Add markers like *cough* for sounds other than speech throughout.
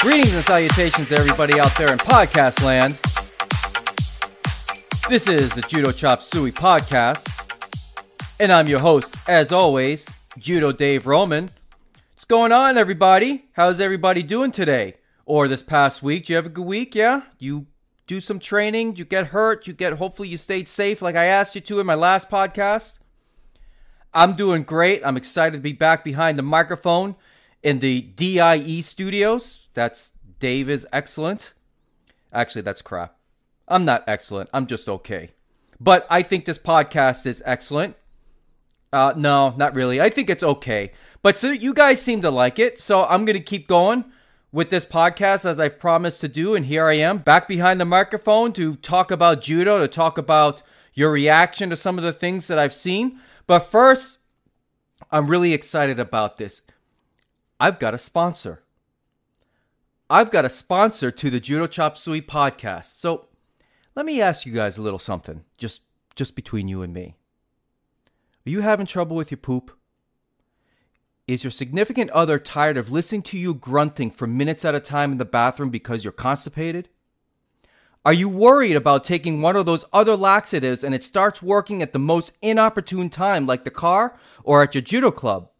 Greetings and salutations to everybody out there in podcast land. This is the Judo Chop Suey podcast, and I'm your host, as always, Judo Dave Roman. What's going on, everybody? How's everybody doing today? Or this past week? Do you have a good week? Yeah? You do some training? You get hurt? You get, hopefully, you stayed safe like I asked you to in my last podcast? I'm doing great. I'm excited to be back behind the microphone in the DIE studios. That's Dave is excellent. Actually, that's crap. I'm not excellent. I'm just okay. But I think this podcast is excellent. Uh, no, not really. I think it's okay. But so you guys seem to like it, so I'm gonna keep going with this podcast as I've promised to do. And here I am, back behind the microphone to talk about judo, to talk about your reaction to some of the things that I've seen. But first, I'm really excited about this. I've got a sponsor. I've got a sponsor to the Judo Chop Suey podcast. So let me ask you guys a little something, just just between you and me. Are you having trouble with your poop? Is your significant other tired of listening to you grunting for minutes at a time in the bathroom because you're constipated? Are you worried about taking one of those other laxatives and it starts working at the most inopportune time, like the car or at your judo club?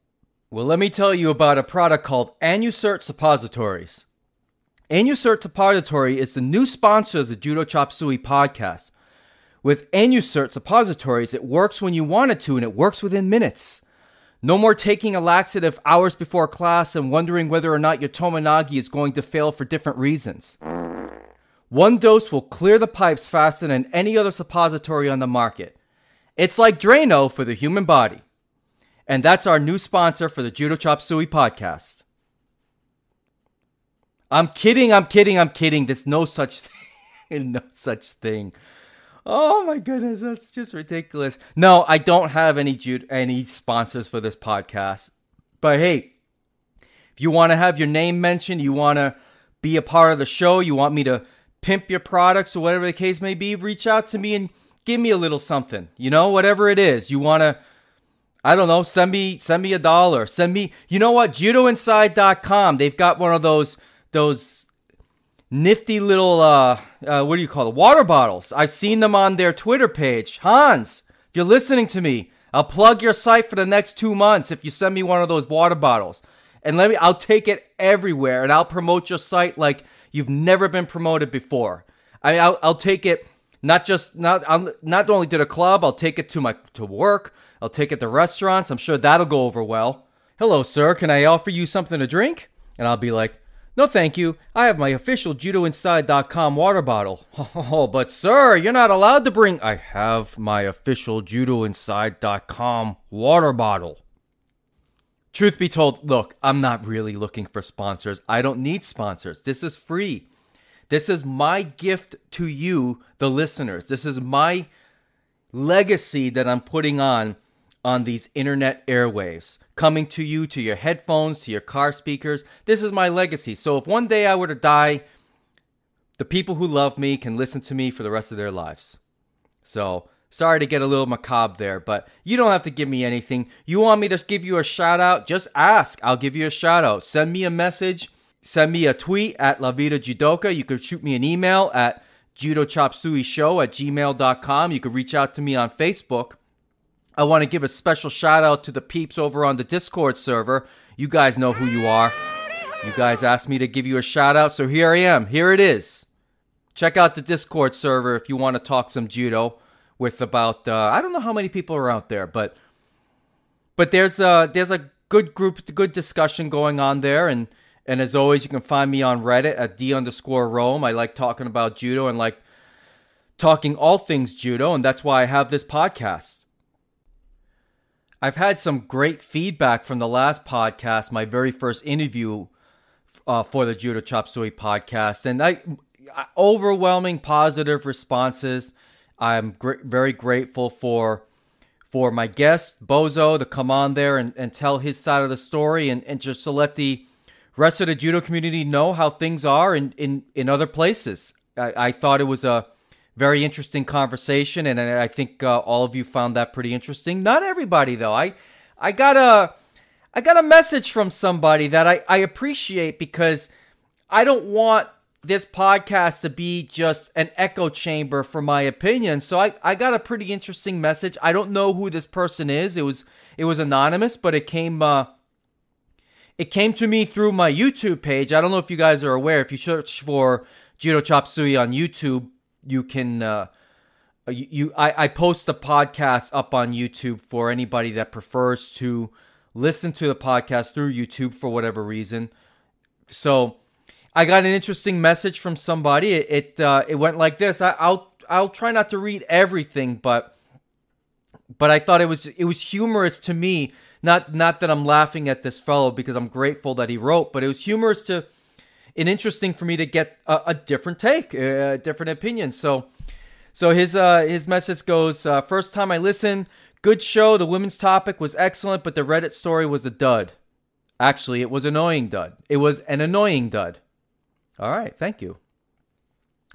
Well, let me tell you about a product called Anusert Suppositories. Anusert Suppository is the new sponsor of the Judo Chop Suey podcast. With Anusert Suppositories, it works when you want it to and it works within minutes. No more taking a laxative hours before class and wondering whether or not your Tomoe-nage is going to fail for different reasons. One dose will clear the pipes faster than any other suppository on the market. It's like Drano for the human body. And that's our new sponsor for the Judo Chop Suey podcast. I'm kidding, I'm kidding, I'm kidding. There's no such *laughs* thing. no such thing. Oh my goodness, that's just ridiculous. No, I don't have any Jude any sponsors for this podcast. But hey, if you want to have your name mentioned, you want to be a part of the show, you want me to pimp your products or whatever the case may be, reach out to me and give me a little something. You know, whatever it is. You want to I don't know, send me send me a dollar. Send me You know what? judoinside.com. They've got one of those those nifty little uh, uh what do you call it? Water bottles. I've seen them on their Twitter page. Hans, if you're listening to me, I'll plug your site for the next 2 months if you send me one of those water bottles. And let me I'll take it everywhere and I'll promote your site like you've never been promoted before. I I'll, I'll take it not just not I'll, not only to the club, I'll take it to my to work. I'll take it to restaurants. I'm sure that'll go over well. Hello, sir. Can I offer you something to drink? And I'll be like, no, thank you. I have my official JudoInside.com water bottle. *laughs* Oh, but sir, you're not allowed to bring. I have my official JudoInside.com water bottle. Truth be told, look, I'm not really looking for sponsors. I don't need sponsors. This is free. This is my gift to you, the listeners. This is my legacy that I'm putting on on these internet airwaves, coming to you, to your headphones, to your car speakers. This is my legacy. So if one day I were to die, the people who love me can listen to me for the rest of their lives. So Sorry to get a little macabre there, but you don't have to give me anything. You want me to give you a shout out? Just ask. I'll give you a shout out. Send me a message. Send me a tweet at La Vida Judoka. You could shoot me an email at judochopsuishow at gmail.com. You could reach out to me on Facebook. I want to give a special shout out to the peeps over on the Discord server. You guys know who you are. You guys asked me to give you a shout out, so here I am. Here it is. Check out the Discord server if you want to talk some judo with about uh, I don't know how many people are out there, but but there's a there's a good group, good discussion going on there, and and as always, you can find me on Reddit at d underscore Rome. I like talking about judo and like talking all things judo, and that's why I have this podcast. I've had some great feedback from the last podcast, my very first interview uh, for the Judo Chop Suey podcast, and I overwhelming positive responses. I'm gr- very grateful for for my guest Bozo to come on there and, and tell his side of the story and, and just to let the rest of the judo community know how things are in, in, in other places. I, I thought it was a very interesting conversation, and I think uh, all of you found that pretty interesting. Not everybody though. I I got a I got a message from somebody that I, I appreciate because I don't want this podcast to be just an echo chamber for my opinion. So I, I got a pretty interesting message. I don't know who this person is. It was it was anonymous, but it came uh, it came to me through my YouTube page. I don't know if you guys are aware. If you search for Judo Chop Suey on YouTube, you can uh, you, I, I post the podcast up on YouTube for anybody that prefers to listen to the podcast through YouTube for whatever reason. So I got an interesting message from somebody. It it, uh, it went like this. I, I'll I'll try not to read everything, but but I thought it was it was humorous to me. Not not that I'm laughing at this fellow because I'm grateful that he wrote, but it was humorous to and interesting for me to get a, a different take, a different opinion. So so his uh his message goes: uh, First time I listened, good show. The women's topic was excellent, but the Reddit story was a dud. Actually, it was annoying dud. It was an annoying dud. All right, thank you.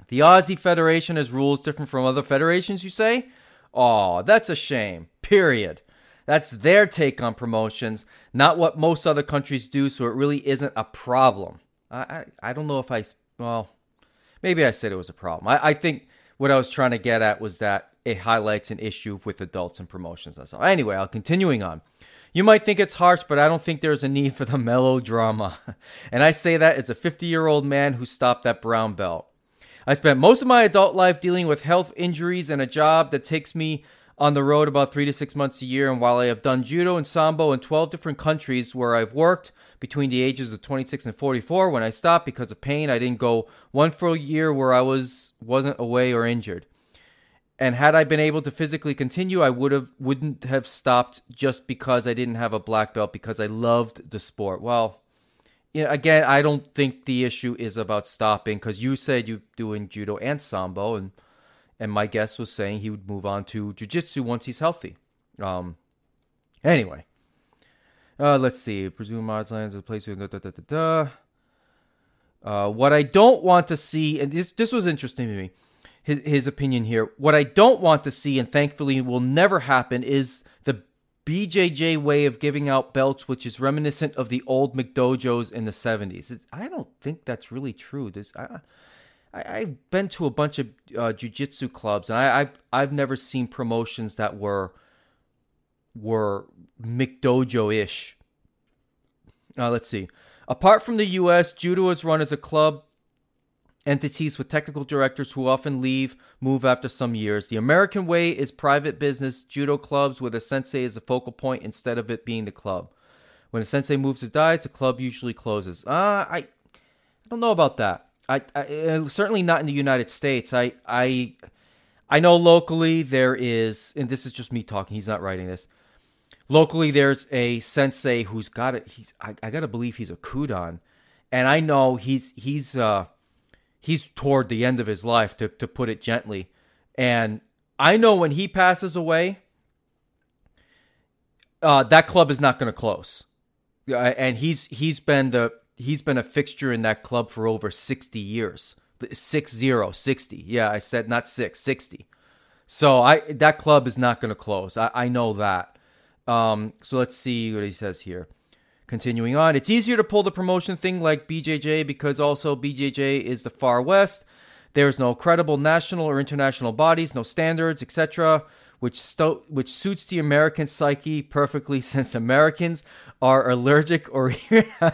The Aussie Federation has rules different from other federations, you say? Oh, that's a shame. Period. That's their take on promotions, not what most other countries do, so it really isn't a problem. I, I, don't know if I, well, maybe I said it was a problem. I, I think what I was trying to get at was that it highlights an issue with adults and promotions. All. Anyway, I'll continuing on. You might think it's harsh, but I don't think there's a need *laughs* for the melodrama. and I say that as a 50 year old man who stopped that brown belt. I spent most of my adult life dealing with health injuries and a job that takes me on the road about three to six months a year. And while I have done judo and sambo in 12 different countries where I've worked between the ages of 26 and 44, when I stopped because of pain, I didn't go one full year where I was wasn't away or injured and had I been able to physically continue, I would have wouldn't have stopped just because I didn't have a black belt because I loved the sport. Well, you know, again, I don't think the issue is about stopping because you said you doing judo and sambo, and and my guest was saying he would move on to jujitsu once he's healthy. Um, anyway, uh, let's see. Presume Oddslands is a place where. da da da da da. Uh, what I don't want to see, and this, this was interesting to me his, his opinion here. What I don't want to see, and thankfully will never happen, is the BJJ way of giving out belts, which is reminiscent of the old McDojos in the 70s. It's, I don't think that's really true. I, I, have been to a bunch of uh, jujitsu clubs, and I, I've I've never seen promotions that were were McDojo-ish. Uh, let's see. Apart from the U.S., judo is run as a club entities with technical directors who often leave, move after some years. The American way is private business judo clubs where the sensei is the focal point instead of it being the club. When a sensei moves or dies, the club usually closes. Uh, I, I don't know about that. I, I certainly not in the United States. I, I, I know locally there is, and this is just me talking. He's not writing this. Locally, there's a sensei who's got it. He's I, I gotta believe he's a kudan, and I know he's he's uh he's toward the end of his life, to, to put it gently. And I know when he passes away, uh, that club is not going to close. And he's he's been the he's been a fixture in that club for over 60 years. Six zero, 60. Yeah, I said not six, 60. So I that club is not going to close. I, I know that. Um, so let's see what he says here. Continuing on, it's easier to pull the promotion thing like BJJ because also BJJ is the far west. There's no credible national or international bodies, no standards, etc., which sto- which suits the American psyche perfectly *laughs* since Americans are allergic or *laughs*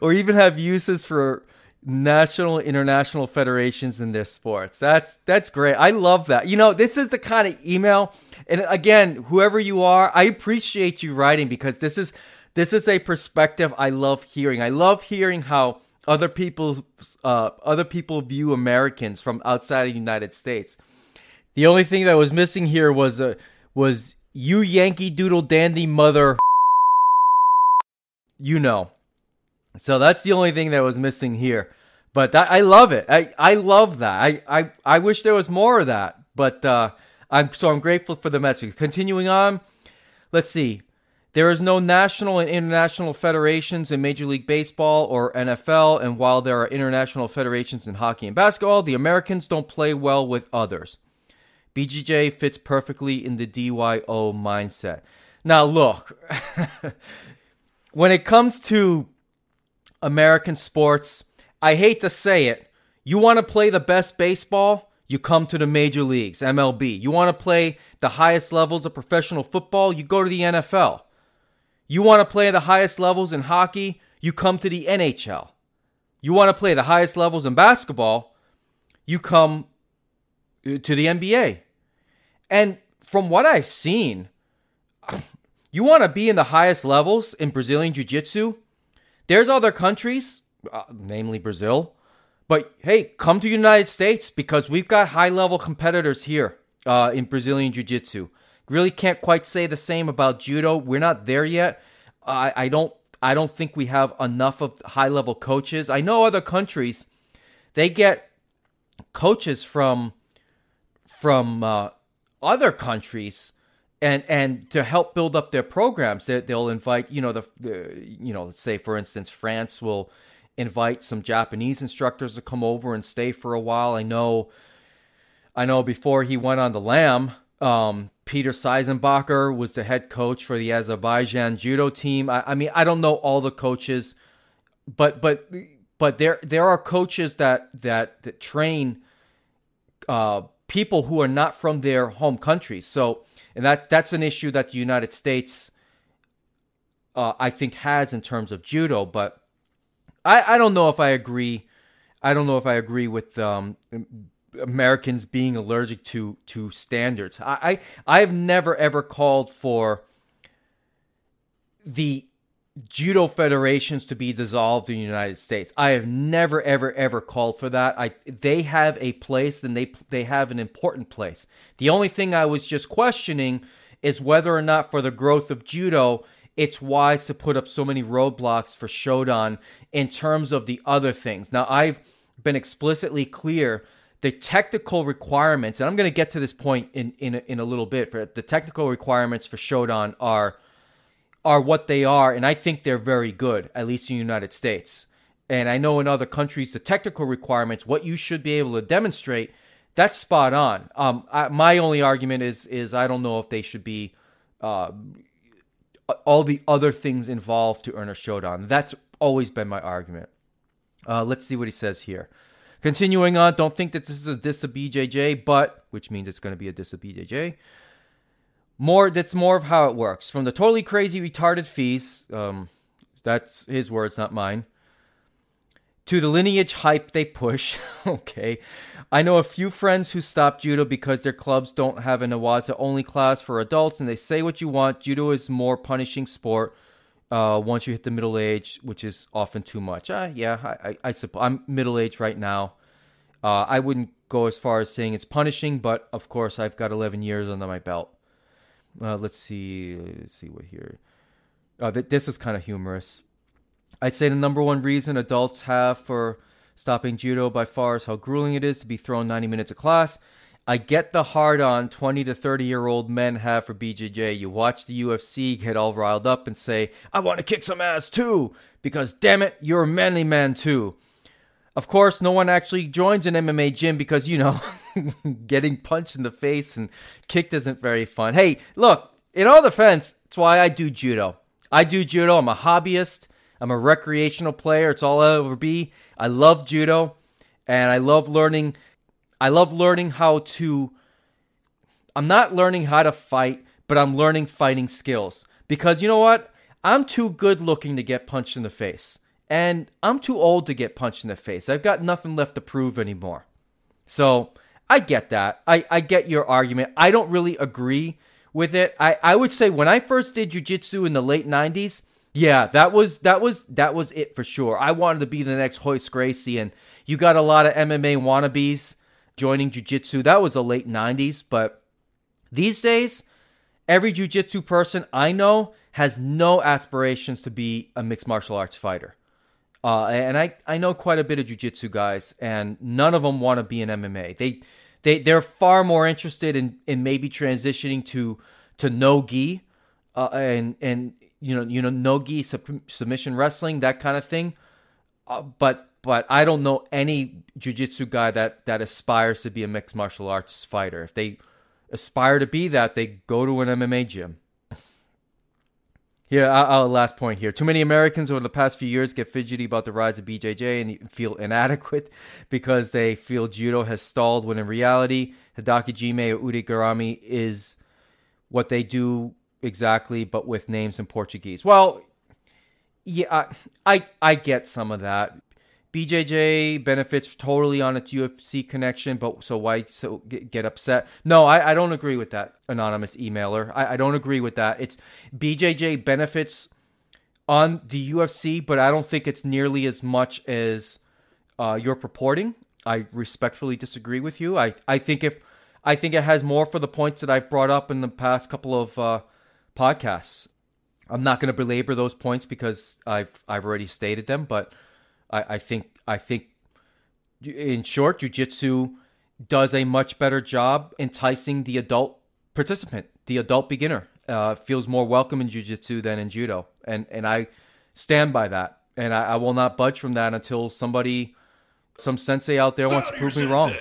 or even have uses for national international federations in their sports. That's that's great. I love that. You know, this is the kind of email and again, whoever you are, I appreciate you writing because this is this is a perspective I love hearing. I love hearing how other people uh, other people view Americans from outside of the United States. The only thing that was missing here was uh, was you Yankee Doodle Dandy mother. You know. So that's the only thing that was missing here. But that, I love it. I, I love that. I, I, I wish there was more of that. But uh, I'm so I'm grateful for the message. Continuing on, let's see. There is no national and international federations in Major League Baseball or NFL, and while there are international federations in hockey and basketball, the Americans don't play well with others. BJJ fits perfectly in the DYO mindset. Now, look, *laughs* when it comes to American sports. I hate to say it. You want to play the best baseball? You come to the major leagues, MLB. You want to play the highest levels of professional football? You go to the NFL. You want to play the highest levels in hockey? You come to the NHL. You want to play the highest levels in basketball? You come uh, to the NBA. And from what I've seen, *sighs* you want to be in the highest levels in Brazilian Jiu Jitsu? There's other countries, uh, namely Brazil, but hey, come to the United States because we've got high level competitors here uh, in Brazilian Jiu Jitsu. Really can't quite say the same about judo. We're not there yet. I, I don't I don't think we have enough of high level coaches. I know other countries they get coaches from from uh, other countries and and to help build up their programs they, they'll invite you know the, the you know say for instance france will invite some japanese instructors to come over and stay for a while. I know i know before he went on the lam um, peter seisenbacher was the head coach for the azerbaijan judo team. I, I mean i don't know all the coaches but but but there there are coaches that that, that train uh, people who are not from their home countries so and that that's an issue that the United States, uh, I think, has in terms of judo. But I, I don't know if I agree. I don't know if I agree with um, Americans being allergic to to standards. I, I I've never ever called for the judo federations to be dissolved in the United States. I have never ever ever called for that. I they have a place and they they have an important place. The only thing I was just questioning is whether or not for the growth of judo it's wise to put up so many roadblocks for Shodan in terms of the other things. Now I've been explicitly clear the technical requirements and I'm going to get to this point in in in a little bit for the technical requirements for Shodan are are what they are, and I think they're very good, at least in the United States. And I know in other countries, the technical requirements, what you should be able to demonstrate, that's spot on. Um, I, my only argument is is I don't know if they should be uh, all the other things involved to earn a Shodan. That's always been my argument. Uh, let's see what he says here. Continuing on, don't think that this is a diss of BJJ, but which means it's going to be a diss of BJJ more that's more of how it works. From the totally crazy retarded fees um, that's his words not mine to the lineage hype they push *laughs* okay. I know a few friends who stopped judo because their clubs don't have an newaza only class for adults and they say what you want. Judo is more punishing sport uh, once you hit the middle age which is often too much. Uh, yeah i, I, I suppose i'm middle age right now. Uh, i wouldn't go as far as saying it's punishing but of course i've got 11 years under my belt uh, let's see. Let's see what here. Uh, th- this is kind of humorous. I'd say the number one reason adults have for stopping judo by far is how grueling it is to be thrown 90 minutes of class. I get the hard on 20 to 30 year old men have for BJJ. You watch the UFC get all riled up and say, I want to kick some ass too, because damn it, you're a manly man too. Of course, no one actually joins an MMA gym because, you know, *laughs* getting punched in the face and kicked isn't very fun. Hey, look, in all defense, that's why I do judo. I do judo. I'm a hobbyist. I'm a recreational player. It's all I'll ever be. I love judo and I love learning I love learning how to I'm not learning how to fight, but I'm learning fighting skills. Because you know what? I'm too good looking to get punched in the face. And I'm too old to get punched in the face. I've got nothing left to prove anymore. So I get that. I, I get your argument. I don't really agree with it. I, I would say when I first did jujitsu in the late 90s, yeah, that was that was that was it for sure. I wanted to be the next Royce Gracie, and you got a lot of MMA wannabes joining jujitsu. That was the late 90s, but these days, every jujitsu person I know has no aspirations to be a mixed martial arts fighter. Uh, and I, I know quite a bit of jujitsu guys, and none of them want to be in MMA. They they they're far more interested in, in maybe transitioning to to no gi, uh, and and you know you know no gi sub- submission wrestling that kind of thing. Uh, but but I don't know any jujitsu guy that that aspires to be a mixed martial arts fighter. If they aspire to be that, they go to an MMA gym. Here, our last point here. Too many Americans over the past few years get fidgety about the rise of BJJ and feel inadequate *laughs* because they feel judo has stalled when in reality, Hadaka Jime or Ude Garami is what they do exactly, but with names in Portuguese. Well, yeah, I I get some of that. BJJ benefits totally on its UFC connection, but so why so get, get upset? No, I, I don't agree with that anonymous emailer. I, I don't agree with that. It's BJJ benefits on the UFC, but I don't think it's nearly as much as uh, you're purporting. I respectfully disagree with you. I I think if I think it has more for the points that I've brought up in the past couple of uh, podcasts. I'm not going to belabor those points because I've I've already stated them, but I, I think I think in short, jujitsu does a much better job enticing the adult participant, the adult beginner. Uh, feels more welcome in jujitsu than in judo, and and I stand by that, and I, I, will not budge from that until somebody, some sensei out there wants to prove me wrong.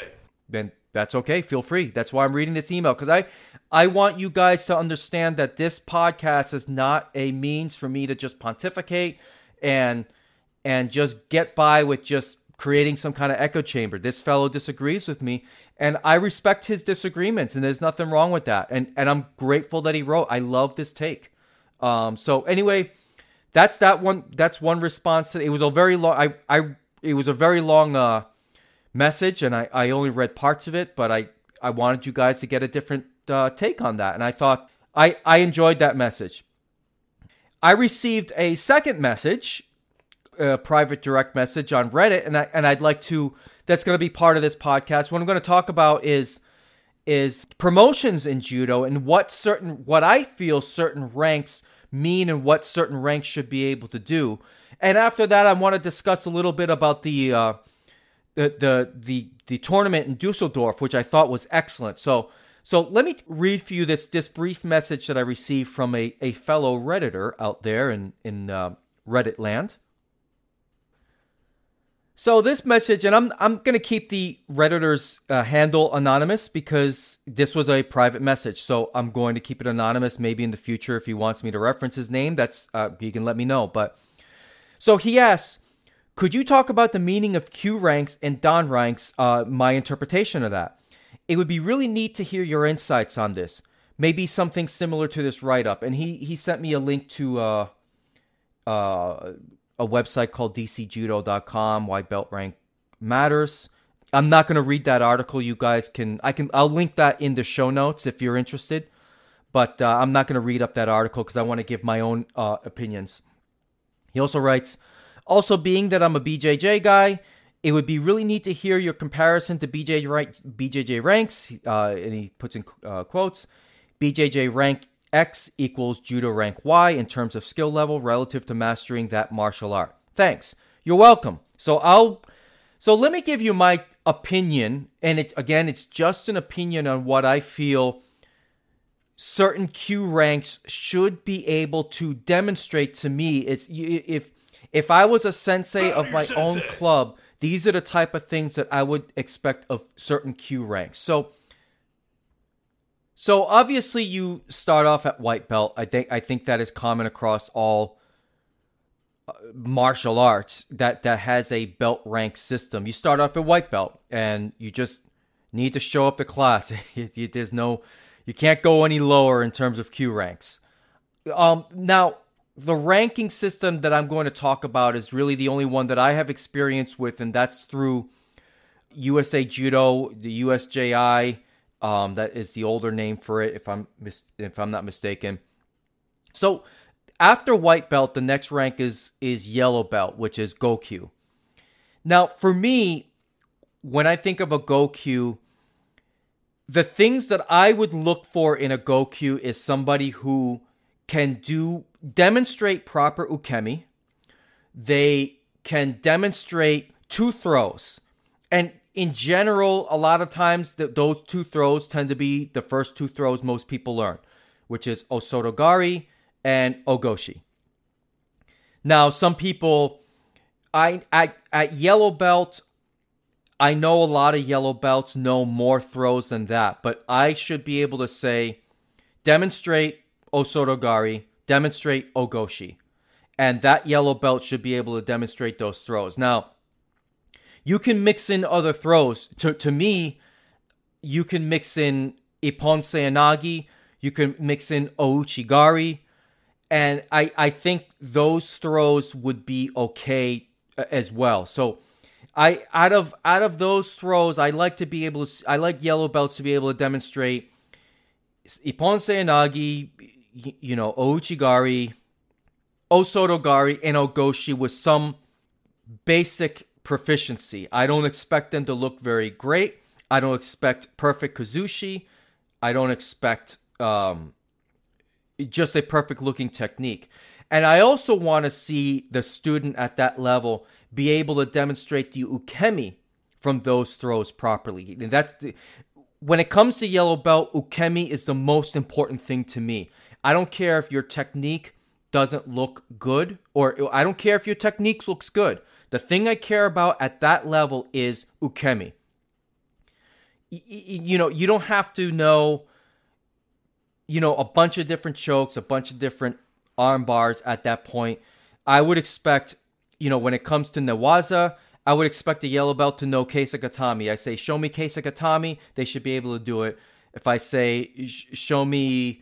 Then that's okay. Feel free. That's why I'm reading this email because I I want you guys to understand that this podcast is not a means for me to just pontificate and and just get by with just creating some kind of echo chamber. This fellow disagrees with me, and I respect his disagreements, and there's nothing wrong with that. And and I'm grateful that he wrote. I love this take. Um, so anyway, that's that one. That's one response to it. Was a very long. I I it was a very long uh, message, and I I only read parts of it, but I I wanted you guys to get a different uh, take on that, and I thought I I enjoyed that message. I received a second message private direct message on Reddit, and I and I'd like to. That's going to be part of this podcast. What I'm going to talk about is is promotions in judo and what certain what I feel certain ranks mean and what certain ranks should be able to do. And after that, I want to discuss a little bit about the uh, the the the the tournament in Dusseldorf, which I thought was excellent. So. So let me read for you this this brief message that I received from a, a fellow redditor out there in in uh, Reddit land. So this message, and I'm I'm gonna keep the redditor's uh, handle anonymous because this was a private message. So I'm going to keep it anonymous. Maybe in the future, if he wants me to reference his name, that's uh, he can let me know. But so he asks, could you talk about the meaning of kyu ranks and Dan ranks? Uh, my interpretation of that. It would be really neat to hear your insights on this. Maybe something similar to this write up. And he he sent me a link to uh, uh, a website called dcjudo.com why belt rank matters. I'm not going to read that article. You guys can i can i'll link that in the show notes if you're interested. But uh, i'm not going to read up that article because i want to give my own uh, opinions. He also writes also being that i'm a bjj guy it would be really neat to hear your comparison to BJ rank, BJJ ranks, uh, and he puts in uh, quotes. BJJ rank X equals judo rank Y in terms of skill level relative to mastering that martial art. Thanks. You're welcome. So I'll so let me give you my opinion and it again it's just an opinion on what I feel certain kyu ranks should be able to demonstrate to me. It's if if I was a sensei of my own club, these are the type of things that I would expect of certain Q ranks. So so obviously you start off at white belt. I think I think that is common across all uh, martial arts that that has a belt rank system. You start off at white belt and you just need to show up to class. *laughs* There's no you can't go any lower in terms of kyu ranks. Um now the ranking system that I'm going to talk about is really the only one that I have experience with and that's through USA Judo, the USJI, um, that is the older name for it, if I'm mis- if I'm not mistaken. So after white belt, the next rank is is yellow belt, which is Gokyu. Now, for me, when I think of a Gokyu, the things that I would look for in a Gokyu is somebody who can do demonstrate proper ukemi. They can demonstrate two throws. And in general, a lot of times those two throws tend to be the first two throws most people learn, which is Osotogari and Ogoshi. Now, some people, I at yellow belt, I know a lot of yellow belts know more throws than that, but I should be able to say, demonstrate Osotogari, demonstrate Ogoshi. And that yellow belt should be able to demonstrate those throws. Now, you can mix in other throws. To, to me, you can mix in Ippon Seoinage, you can mix in Ouchigari, and I, I think those throws would be okay uh, as well. So I out of out of those throws, I like to be able to I like yellow belts to be able to demonstrate Ippon Seoinage, you know, Ouchigari, Osotogari, and Ogoshi with some basic proficiency. I don't expect them to look very great. I don't expect perfect Kazushi. I don't expect um, just a perfect looking technique. And I also want to see the student at that level be able to demonstrate the ukemi from those throws properly. And that's the, when it comes to yellow belt, ukemi is the most important thing to me. I don't care if your technique doesn't look good or I don't care if your technique looks good. The thing I care about at that level is ukemi. Y- you know, you don't have to know you know, a bunch of different chokes, a bunch of different arm bars at that point. I would expect, you know, when it comes to Newaza, I would expect a yellow belt to know Kesagatame. I say, show me Kesagatame, they should be able to do it. If I say, show me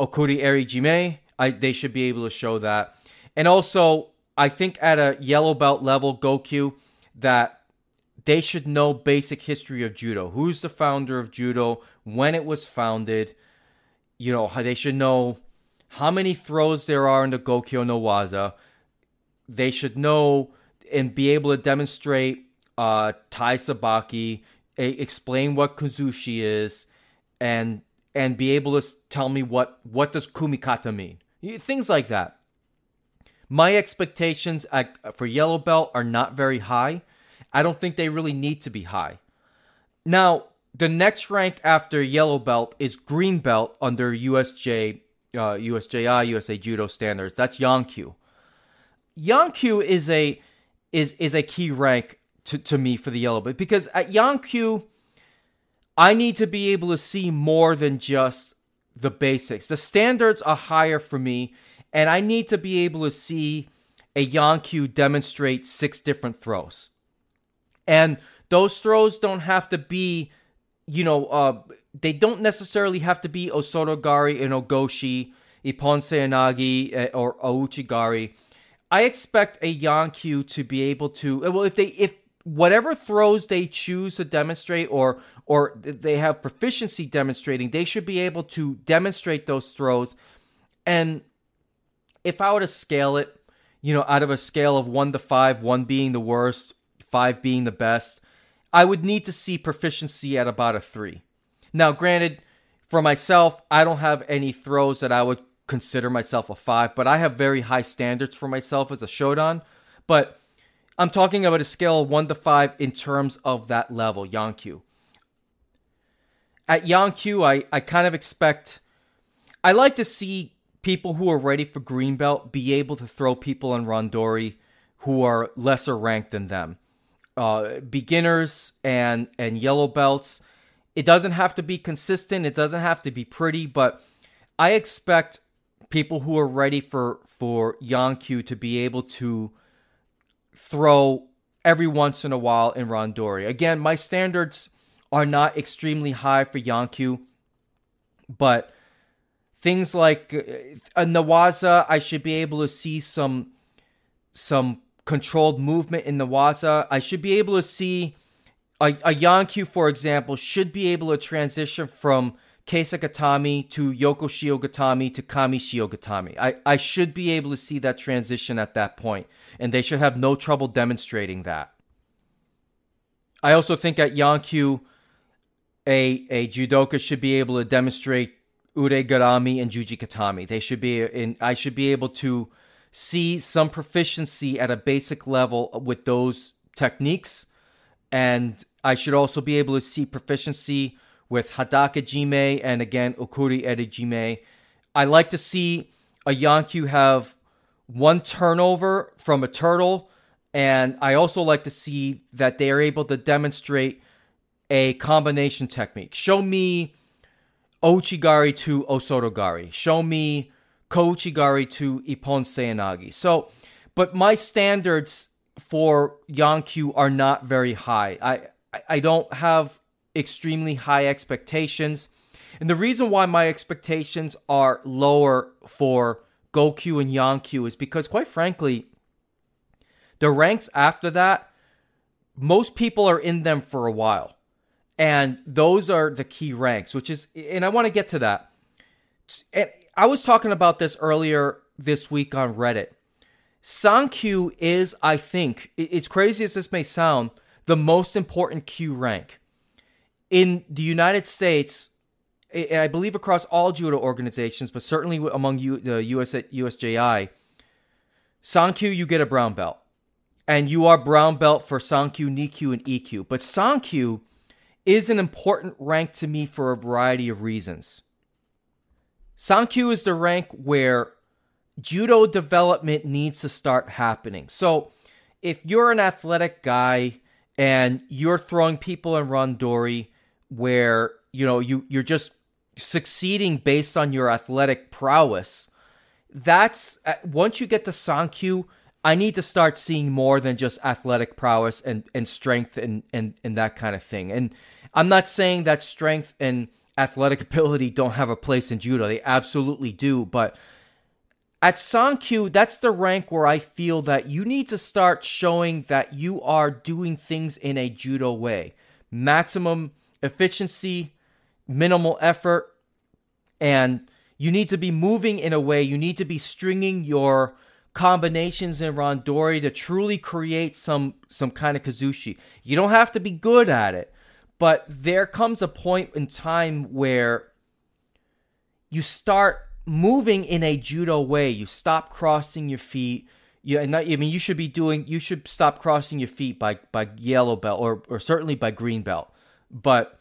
Okuri Eri Jime, I, they should be able to show that. And also, I think at a yellow belt level, Gokyu, that they should know basic history of judo. Who's the founder of judo? When it was founded? you know, they should know how many throws there are in the Gokyo no Waza. They should know and be able to demonstrate uh, Tai Sabaki, a, explain what Kuzushi is, and and be able to tell me what what does Kumikata mean. Things like that. My expectations at, for yellow belt are not very high. I don't think they really need to be high. Now, the next rank after yellow belt is green belt under USJ, uh, USJI, USA Judo standards. That's Yonkyu. Yonkyu is a is is a key rank to, to me for the yellow belt because at Yonkyu, I need to be able to see more than just the basics. The standards are higher for me, and I need to be able to see a Yonkyu demonstrate six different throws. And those throws don't have to be you know, uh, they don't necessarily have to be Osotogari and Ogoshi, Ippon Seoinage, eh, or Ouchigari. I expect a Yonkyu to be able to well if they if whatever throws they choose to demonstrate or or they have proficiency demonstrating, they should be able to demonstrate those throws. And if I were to scale it, you know, out of a scale of 1 to 5, 1 being the worst, 5 being the best, I would need to see proficiency at about a three. Now, granted, for myself, I don't have any throws that I would consider myself a five, but I have very high standards for myself as a Shodan. But I'm talking about a scale of one to five in terms of that level, Yonkyu. At Yonkyu, I, I kind of expect, I like to see people who are ready for green belt be able to throw people in Randori who are lesser ranked than them uh, beginners and and yellow belts. It doesn't have to be consistent. It doesn't have to be pretty, but I expect people who are ready for for Yonkyu to be able to throw every once in a while in Randori. Again, my standards are not extremely high for Yonkyu, but things like uh, a Newaza, I should be able to see some some controlled movement in the Waza. I should be able to see a, a Yonkyu, for example, should be able to transition from Kesagatame to Yoko Shihogatame to Kami Shihogatame. I, I should be able to see that transition at that point, and they should have no trouble demonstrating that. I also think at Yonkyu, a, a judoka should be able to demonstrate Ude Garami and Juji Gatame. They should be in I should be able to see some proficiency at a basic level with those techniques. And I should also be able to see proficiency with Hadaka Jime and again Okuri Eri Jime. I like to see a Yonkyu have one turnover from a turtle, and I also like to see that they are able to demonstrate a combination technique. Show me Ouchigari to Osotogari. Show me Kouchigari to Ippon Seoinage. So, but my standards for Yonkyu are not very high. I I don't have extremely high expectations. And the reason why my expectations are lower for Gokyu and Yonkyu is because quite frankly, the ranks after that, most people are in them for a while. And those are the key ranks, which is and I want to get to that. And I was talking about this earlier this week on Reddit. Sankyu is, I think, it's crazy as this may sound, the most important kyu rank. In the United States, I believe across all judo organizations, but certainly among the US, USJI, Sankyu, you get a brown belt. And you are brown belt for Sankyu, Nikkyu, and Ikkyu. But Sankyu is an important rank to me for a variety of reasons. Sankyu is the rank where judo development needs to start happening. So, if you're an athletic guy and you're throwing people in randori where, you know, you you're just succeeding based on your athletic prowess, that's uh, once you get to Sankyu, I need to start seeing more than just athletic prowess and, and strength and, and, and that kind of thing. And I'm not saying that strength and athletic *laughs* ability don't have a place in judo. They absolutely do. But at Sankyu, that's the rank where I feel that you need to start showing that you are doing things in a judo way. Maximum efficiency, minimal effort, and you need to be moving in a way, you need to be stringing your combinations in randori to truly create some some kind of kazushi. You don't have to be good at it, but there comes a point in time where you start moving in a judo way. You stop crossing your feet. You, and I mean, you should be doing. You should stop crossing your feet by by yellow belt or or certainly by green belt. But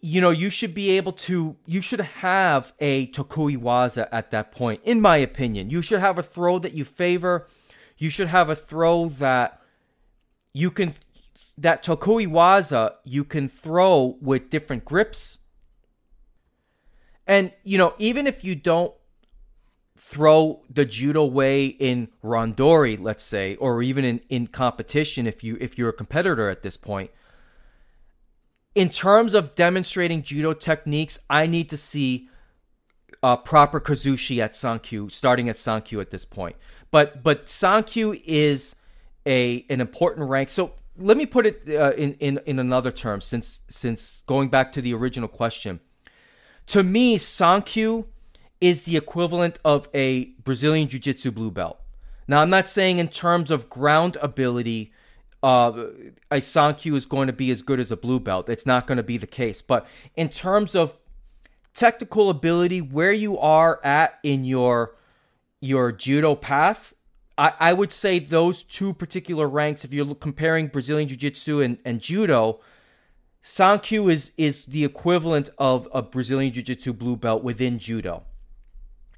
you know, you should be able to. You should have a tokui waza at that point. In my opinion, you should have a throw that you favor. You should have a throw that you can. That tokui waza you can throw with different grips and, you know, even if you don't throw the judo way in randori, let's say, or even in, in competition if you if you're a competitor at this point, in terms of demonstrating judo techniques, I need to see uh, proper kazushi at Sankyu, starting at Sankyu at this point. But but Sankyu is a an important rank. So let me put it uh, in in in another term, since since going back to the original question. To me, Sankyu is the equivalent of a Brazilian Jiu Jitsu blue belt. Now, I'm not saying in terms of ground ability, uh, a Sankyu is going to be as good as a blue belt. It's not going to be the case. But in terms of technical ability, where you are at in your your judo path, I, I would say those two particular ranks, if you're comparing Brazilian Jiu Jitsu and, and judo, Sankyu is is the equivalent of a Brazilian Jiu-Jitsu blue belt within judo.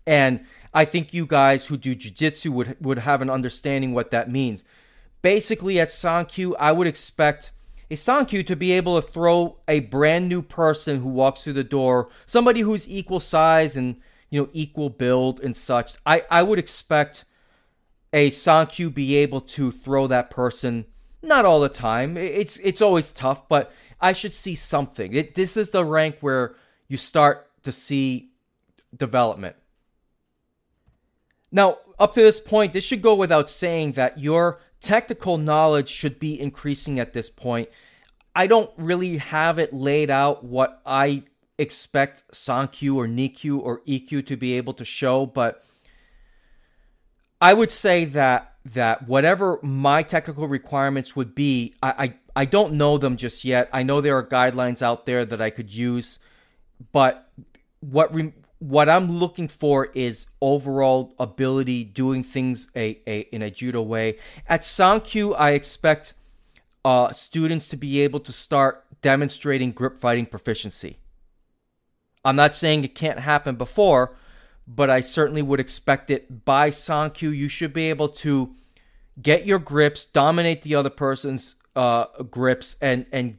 And I think you guys who do jiu-jitsu would would have an understanding what that means. Basically at Sankyu, I would expect a Sankyu to be able to throw a brand new person who walks through the door, somebody who's equal size and you know equal build and such. I I would expect a Sankyu be able to throw that person not all the time. It's it's always tough, but I should see something. It, this is the rank where you start to see development. Now, up to this point, this should go without saying that your technical knowledge should be increasing at this point. I don't really have it laid out what I expect Sankyu or Nikkyu or Ikkyu to be able to show, but I would say that that whatever my technical requirements would be, I, I, I don't know them just yet. I know there are guidelines out there that I could use, but what re, what I'm looking for is overall ability, doing things a, a in a judo way. At Sankyu, I expect uh, students to be able to start demonstrating grip fighting proficiency. I'm not saying it can't happen before, but I certainly would expect it by Sankyu. You should be able to get your grips, dominate the other person's uh, grips, and and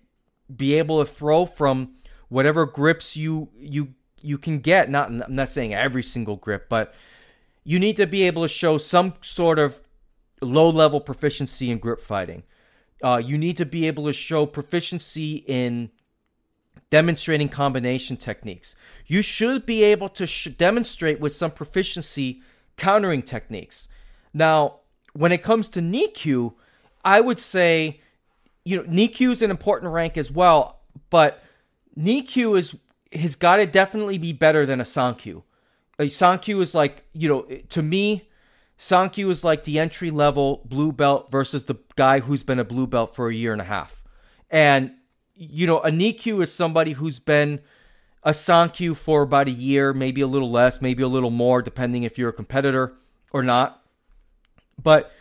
be able to throw from whatever grips you you you can get. Not I'm not saying every single grip, but you need to be able to show some sort of low level proficiency in grip fighting. Uh, you need to be able to show proficiency in demonstrating combination techniques. You should be able to sh- demonstrate with some proficiency countering techniques. Now, when it comes to Nikkyu, I would say, you know, Nikkyu is an important rank as well, but Nikkyu is has got to definitely be better than a Sankyu. A Sankyu is like, you know, to me, Sankyu is like the entry level blue belt versus the guy who's been a blue belt for a year and a half. And you know, a Nikkyu is somebody who's been a Sankyu for about a year, maybe a little less, maybe a little more, depending if you're a competitor or not. But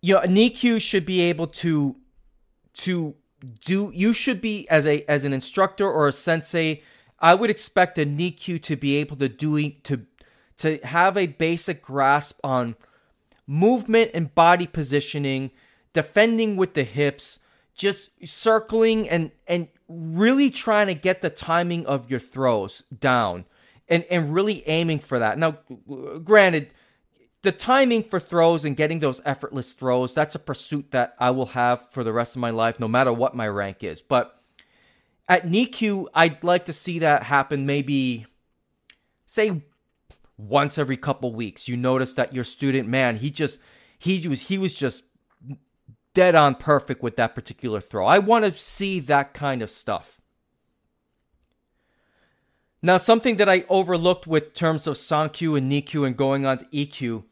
you know, a Nikkyu should be able to to do. You should be as a as an instructor or a sensei. I would expect a Nikkyu to be able to do to to have a basic grasp on movement and body positioning, defending with the hips, just circling and and really trying to get the timing of your throws down and and really aiming for that. Now, granted, the timing for throws and getting those effortless throws, that's a pursuit that I will have for the rest of my life no matter what my rank is. But at Nikkyu, I'd like to see that happen maybe say once every couple weeks. You notice that your student, man, he just he was he was just dead on perfect with that particular throw. I want to see that kind of stuff. Now, something that I overlooked with terms of Sankyu and Nikkyu and going on to Ikkyu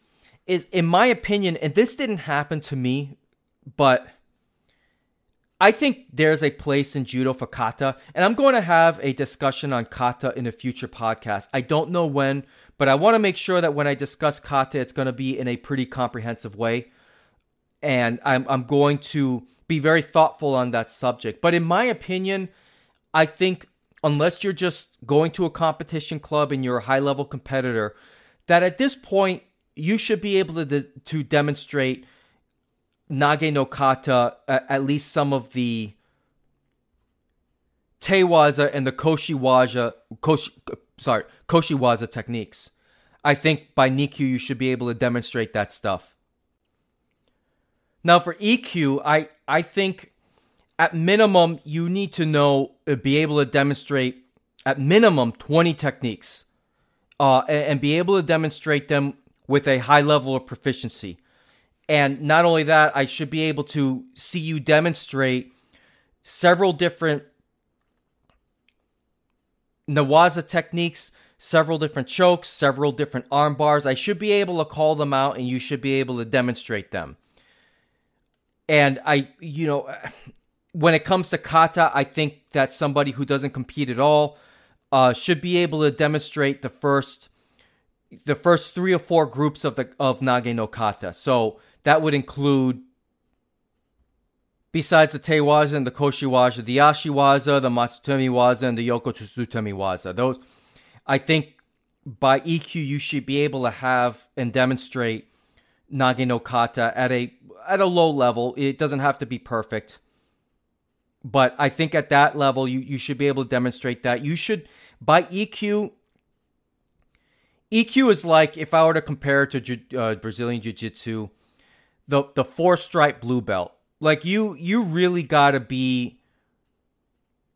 is, in my opinion, and this didn't happen to me, but I think there's a place in judo for kata, and I'm going to have a discussion on kata in a future podcast. I don't know when, but I want to make sure that when I discuss kata, it's going to be in a pretty comprehensive way and I'm I'm going to be very thoughtful on that subject. But in my opinion, I think unless you're just going to a competition club and you're a high level competitor, that at this point you should be able to to demonstrate nage no kata at, least some of the tewaza and the koshiwaza koshi, sorry koshiwaza techniques. I think by Nikkyu you should be able to demonstrate that stuff. Now for Ikkyu, I I think at minimum you need to know uh, be able to demonstrate at minimum 20 techniques uh, and, and be able to demonstrate them with a high level of proficiency. And not only that, I should be able to see you demonstrate several different Newaza techniques, several different chokes, several different arm bars. I should be able to call them out and you should be able to demonstrate them. And I, you know, when it comes to kata, I think that somebody who doesn't compete at all uh, should be able to demonstrate the first, the first three or four groups of the of nage no kata. So that would include, besides the tewaza and the koshiwaza, the ashiwaza, the masutemi waza, and the yoko tsutsutemi waza. Those, I think, by Ikkyu you should be able to have and demonstrate nage no kata at a at a low level. It doesn't have to be perfect. But I think at that level, you, you should be able to demonstrate that. You should, by Ikkyu, Ikkyu is like if I were to compare it to uh, Brazilian Jiu Jitsu, the, the four stripe blue belt. Like you, you really got to be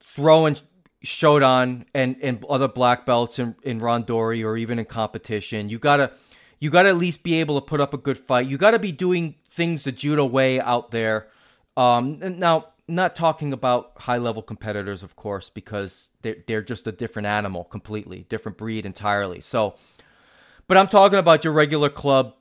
throwing Shodan and, and other black belts in, in Randori or even in competition. You gotta you gotta at least be able to put up a good fight. You gotta be doing things the judo way out there. Um, now, not talking about high level competitors, of course, because they're, they're just a different animal completely, different breed entirely. So, but I'm talking about your regular club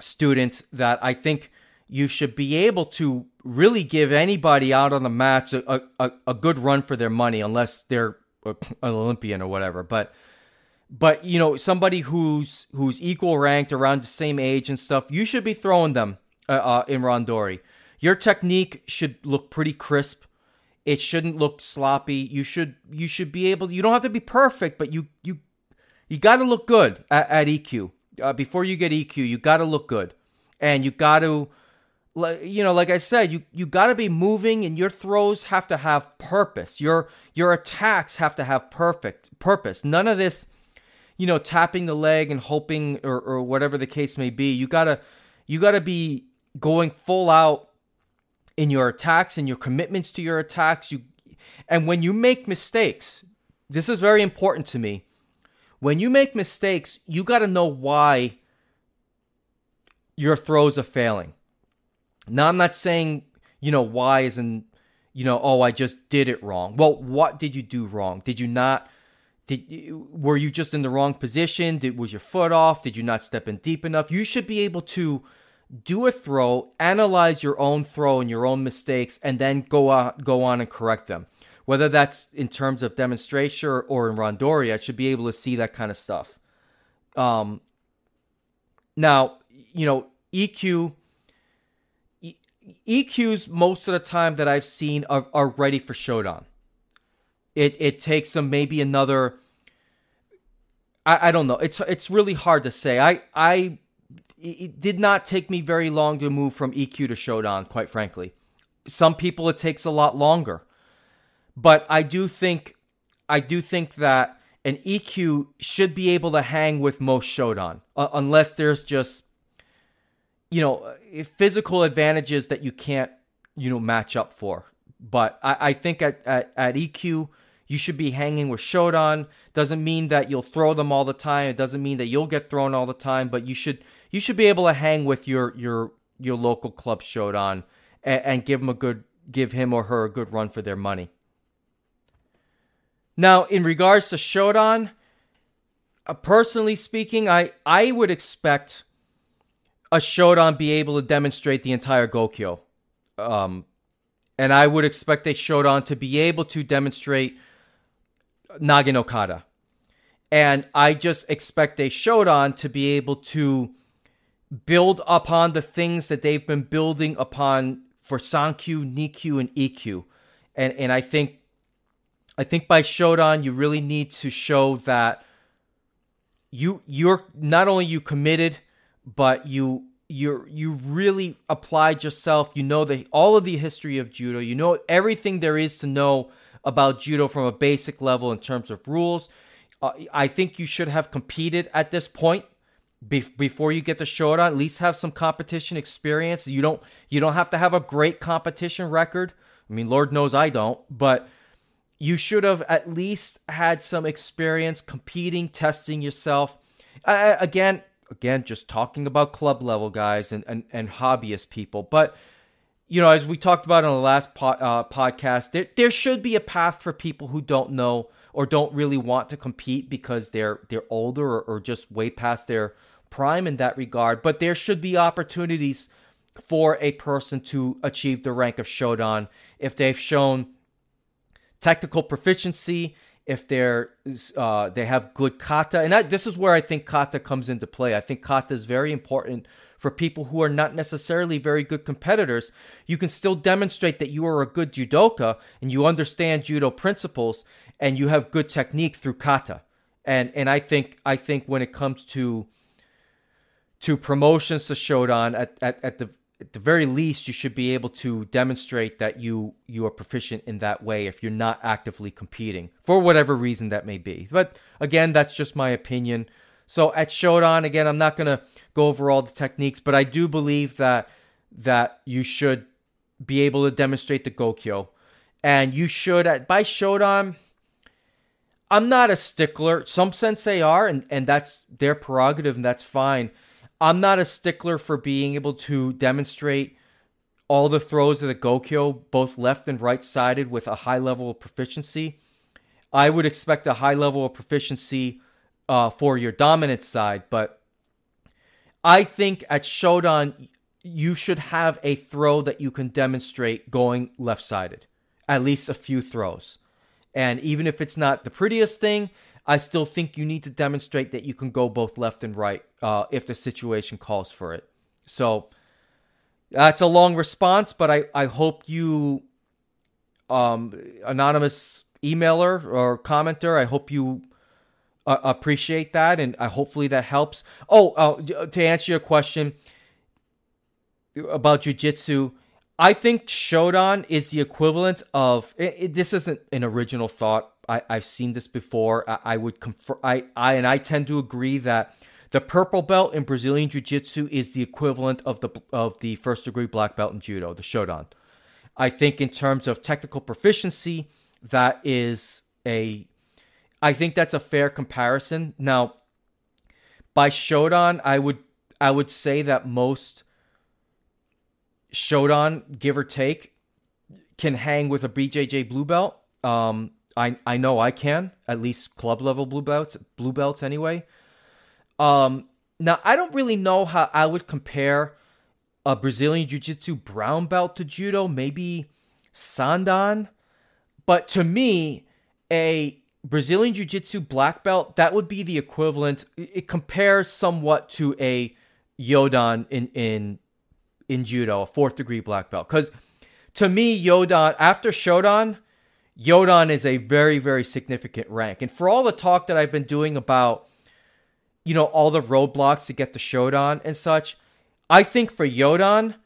students that I think you should be able to really give anybody out on the mats a, a, a good run for their money, unless they're an Olympian or whatever. But but you know somebody who's who's equal ranked around the same age and stuff you should be throwing them uh, uh, in randori your technique should look pretty crisp. It shouldn't look sloppy. You should you should be able you don't have to be perfect but you you you got to look good at, at ikkyu uh, before you get ikkyu you got to look good. And you got to you know, like I said, you you got to be moving, and your throws have to have purpose. Your your attacks have to have perfect purpose. None of this, you know, tapping the leg and hoping or, or whatever the case may be. You gotta you gotta be going full out in your attacks and your commitments to your attacks. You and when you make mistakes, this is very important to me. When you make mistakes, you got to know why your throws are failing. Now, I'm not saying, you know, why isn't, you know, oh, I just did it wrong. Well, what did you do wrong? Did you not? Did were you just in the wrong position? Did was your foot off? Did you not step in deep enough? You should be able to do a throw, analyze your own throw and your own mistakes, and then go on go on and correct them. Whether that's in terms of demonstration or, or in Randori, I should be able to see that kind of stuff. Um, now, you know, Ikkyu Ikkyus most of the time that I've seen are, are ready for Shodan. It it takes them maybe another. I, I don't know. It's it's really hard to say. I I it did not take me very long to move from Ikkyu to Shodan. Quite frankly, some people it takes a lot longer, but I do think I do think that an Ikkyu should be able to hang with most Shodan, uh, unless there's just you know, uh, physical advantages that you can't, you know, match up for. But I, I think at, at, at Ikkyu, you should be hanging with Shodan. Doesn't mean that you'll throw them all the time. It doesn't mean that you'll get thrown all the time, but you should you should be able to hang with your your your local club Shodan and, and give him a good give him or her a good run for their money. Now, in regards to Shodan, uh, personally speaking, I I would expect a Shodan be able to demonstrate the entire Gokyo. Um, and I would expect a Shodan to be able to demonstrate Nage no Kata. And I just expect a Shodan to be able to build upon the things that they've been building upon for Sankyu, Nikkyu, and Ikkyu. And and I think I think by Shodan you really need to show that you you're not only you committed but you you you really applied yourself. You know the all of the history of judo. You know everything there is to know about judo from a basic level in terms of rules. Uh, I think you should have competed at this point be- before you get to Shodan. At least have some competition experience. You don't you don't have to have a great competition record. I mean, Lord knows I don't, but you should have at least had some experience competing, testing yourself. Uh, again, again, just talking about club level guys and, and, and hobbyist people. But, you know, as we talked about in the last po- uh, podcast, there, there should be a path for people who don't know or don't really want to compete because they're they're older or, or just way past their prime in that regard. But there should be opportunities for a person to achieve the rank of Shodan if they've shown technical proficiency if they're uh, they have good kata, and this is where I think kata comes into play. I think kata is very important for people who are not necessarily very good competitors. You can still demonstrate that you are a good judoka and you understand judo principles and you have good technique through kata. And and I think I think when it comes to to promotions to Shodan at, at, at the at the very least you should be able to demonstrate that you you are proficient in that way if you're not actively competing for whatever reason that may be but again that's just my opinion so at shodan again i'm not going to go over all the techniques but i do believe that that you should be able to demonstrate the gokyo. And you should at by shodan i'm not a stickler. Some sensei are and and that's their prerogative and that's fine. I'm not a stickler for being able to demonstrate all the throws of the Gokyo, both left and right sided, with a high level of proficiency. I would expect a high level of proficiency uh, for your dominant side, but I think at Shodan, you should have a throw that you can demonstrate going left sided, at least a few throws. And even if it's not the prettiest thing, I still think you need to demonstrate that you can go both left and right uh, if the situation calls for it. So that's a long response, but I, I hope you, um, anonymous emailer or commenter, I hope you uh, appreciate that and uh, hopefully that helps. Oh, uh, to answer your question, about jujitsu. I think Shodan is the equivalent of it, it, this. Isn't an original thought. I, have seen this before. I, I would confirm. I, I and I tend to agree that the purple belt in Brazilian Jiu Jitsu is the equivalent of the of the first degree black belt in judo, the Shodan. I think in terms of technical proficiency, that is a I think that's a fair comparison. Now, by Shodan, I would I would say that most Shodan, give or take, can hang with a BJJ blue belt. Um, I I know I can at least club level blue belts, blue belts anyway. Um, now I don't really know how I would compare a Brazilian Jiu Jitsu brown belt to judo, maybe Sandan, but to me, a Brazilian Jiu Jitsu black belt that would be the equivalent. It compares somewhat to a Yodan in in in judo, a fourth degree black belt, because to me, Yodan after Shodan Yodan is a very, very significant rank. And for all the talk that I've been doing about, you know, all the roadblocks to get the Shodan and such, I think for Yodan,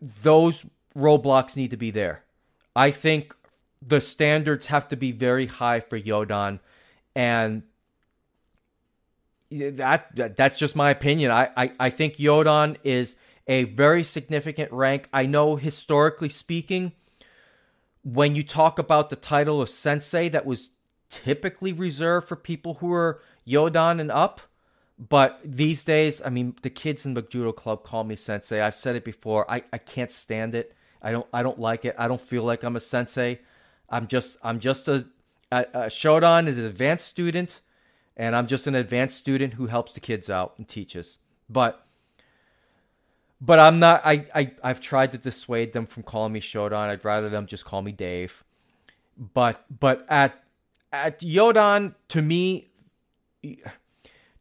those roadblocks need to be there. I think the standards have to be very high for Yodan. And that, that that's just my opinion. I, I, I think Yodan is a very significant rank. I know historically speaking, when you talk about the title of sensei, that was typically reserved for people who are Yodan and up. But these days, I mean, the kids in the judo club call me sensei. I've said it before. I, I can't stand it. I don't I don't like it. I don't feel like I'm a sensei. I'm just I'm just a, a, a Shodan is an advanced student, and I'm just an advanced student who helps the kids out and teaches. But but I'm not. I, I I've tried to dissuade them from calling me Shodan. I'd rather them just call me Dave. But but at at Yodan, to me,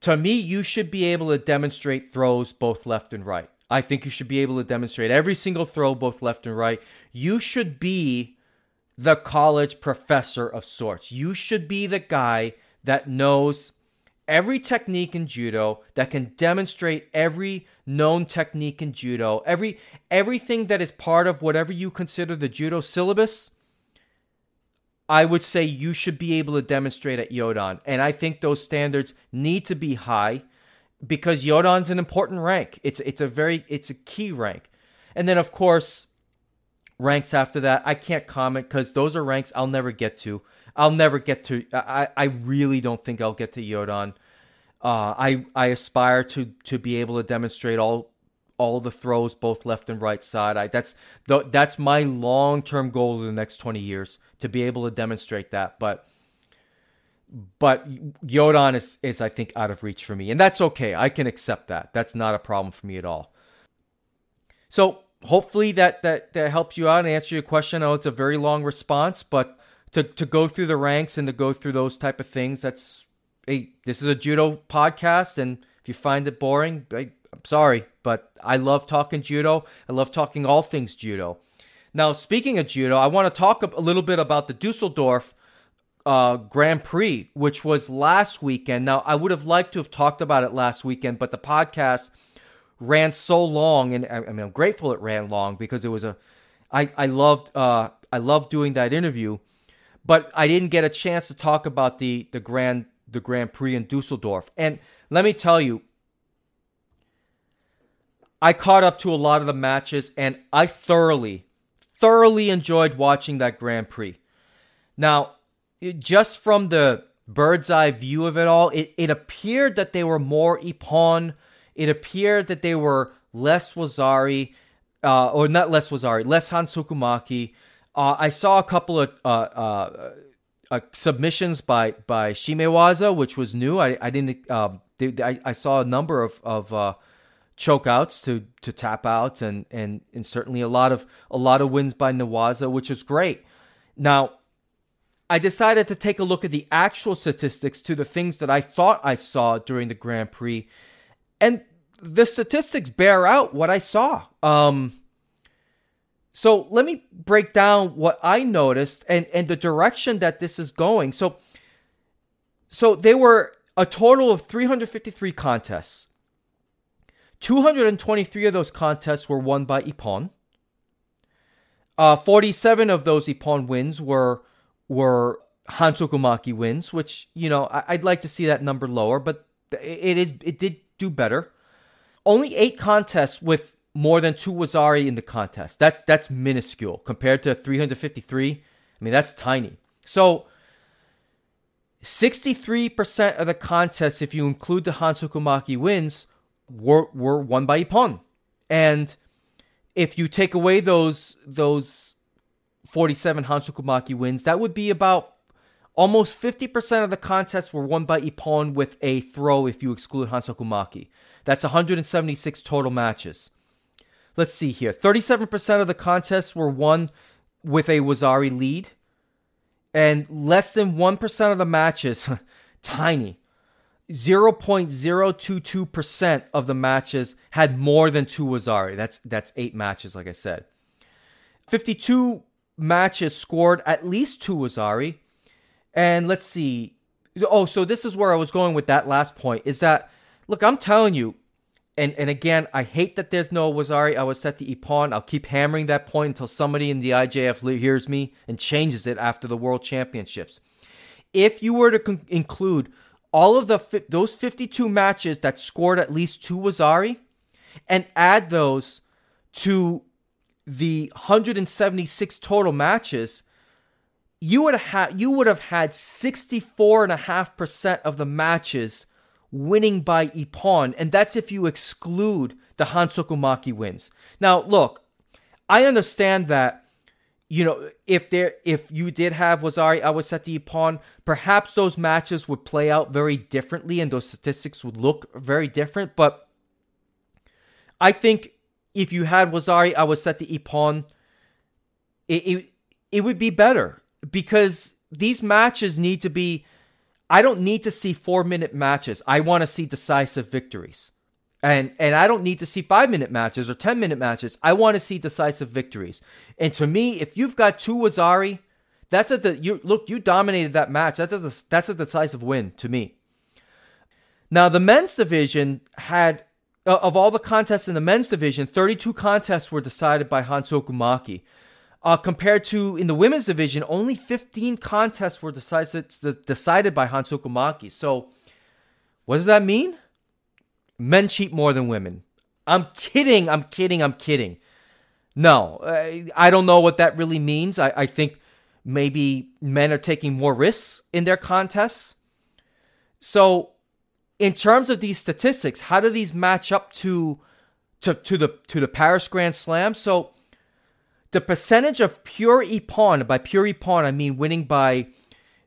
to me, you should be able to demonstrate throws both left and right. I think you should be able to demonstrate every single throw both left and right. You should be the college professor of sorts. You should be the guy that knows every technique in judo that can demonstrate every known technique in judo every everything that is part of whatever you consider the judo syllabus. I would say you should be able to demonstrate at yodan and i think those standards need to be high because yodan's an important rank. It's it's a very it's a key rank. And then of course ranks after that i can't comment because those are ranks i'll never get to I'll never get to. I I really don't think I'll get to Yodan. Uh, I I aspire to to be able to demonstrate all all the throws both left and right side. I that's the, that's my long term goal in the next twenty years to be able to demonstrate that. But but Yodan is is I think out of reach for me, and that's okay. I can accept that. That's not a problem for me at all. So hopefully that that that helps you out and answer your question. I know it's a very long response, but to to go through the ranks and to go through those type of things. That's hey, this is a judo podcast, and if you find it boring, I, I'm sorry, but I love talking judo. I love talking all things judo. Now, speaking of judo, I want to talk a little bit about the Dusseldorf uh, Grand Prix, which was last weekend. Now, I would have liked to have talked about it last weekend, but the podcast ran so long, and I mean, I'm grateful it ran long because it was a, I I loved uh I loved doing that interview but I didn't get a chance to talk about the the Grand the Grand Prix in Dusseldorf. And let me tell you, I caught up to a lot of the matches and I thoroughly thoroughly enjoyed watching that Grand Prix. Now, just from the bird's eye view of it all, it, it appeared that they were more Ippon. It appeared that they were less Wazari, uh, or not less Wazari, less Hansokumake. Uh, I saw a couple of uh, uh, uh, submissions by by Shimewaza, which was new. I I didn't. Um, they, I, I saw a number of of uh, chokeouts to to tap outs, and and and certainly a lot of a lot of wins by Newaza, which is great. Now, I decided to take a look at the actual statistics to the things that I thought I saw during the Grand Prix, and the statistics bear out what I saw. Um, so let me break down what I noticed and, and the direction that this is going. So, so they were a total of 353 contests. 223 of those contests were won by Ippon. Uh, 47 of those Ippon wins were were Hansokumake wins, which you know I, would like to see that number lower, but it is it did do better. Only eight contests with more than two Wazari in the contest. That that's minuscule compared to 353. I mean that's tiny. So 63% of the contests, if you include the Hansokumake wins, were were won by Ippon. And if you take away those those 47 Hansokumake wins, that would be about almost 50% of the contests were won by Ippon with a throw if you exclude Hansokumake. That's 176 total matches. Let's see here. 37% of the contests were won with a Wazari lead. And less than 1% of the matches, *laughs* tiny, 0.022% of the matches had more than two Wazari. That's that's 8 matches like I said. 52 matches scored at least two Wazari. And let's see. Oh, so this is where I was going with that last point is that look, I'm telling you and and again, I hate that there's no Wazari I was set Awasete Ippon. I'll keep hammering that point until somebody in the IJF hears me and changes it after the World Championships. If you were to con- include all of the fi- those 52 matches that scored at least two Wazari and add those to the 176 total matches, you would have you would have had 64.5% of the matches winning by Ippon, and that's if you exclude the Hansokumake wins. Now, look, I understand that you know, if there if you did have Wazari Awasete Ippon, perhaps those matches would play out very differently and those statistics would look very different. But I think if you had Wazari Awasete Ippon, it, it it would be better because these matches need to be I don't need to see four minute matches. I want to see decisive victories. And and I don't need to see five minute matches or ten minute matches. I want to see decisive victories. And to me, if you've got two Wazari, that's a the you look you dominated that match. That's a that's a decisive win to me. Now the men's division had of all the contests in the men's division, 32 contests were decided by Hansokumake. Uh, compared to in the women's division, only 15 contests were decided decided by Hansokumake. So, what does that mean? men cheat more than women. I'm kidding. I'm kidding. I'm kidding. No, I don't know what that really means. I, I think maybe men are taking more risks in their contests. So, in terms of these statistics, how do these match up to to, to the to the Paris Grand Slam? So, the percentage of pure ippon by pure ippon, I mean winning by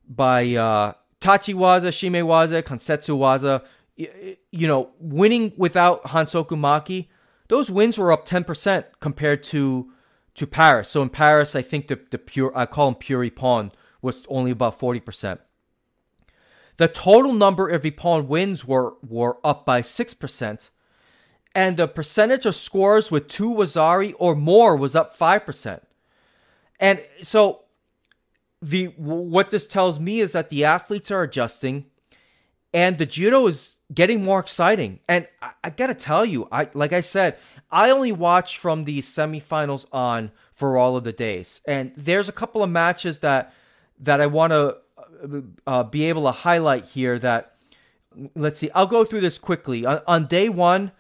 by uh, tachiwaza, shimewaza, kansetsu waza, you know, winning without Hansoku Make, those wins were up 10% compared to to Paris. So in Paris, I think the, the pure, I call them pure Ippon, was only about 40%. The total number of Ippon wins were, were up by 6%, and the percentage of scores with two Wazari or more was up 5%. And so the what this tells me is that the athletes are adjusting and the judo is getting more exciting. And I, I, gotta tell you, I like I said, I only watch from the semifinals on for all of the days, and there's a couple of matches that that I want to uh, uh, be able to highlight here. That let's see, I'll go through this quickly. On, on day one,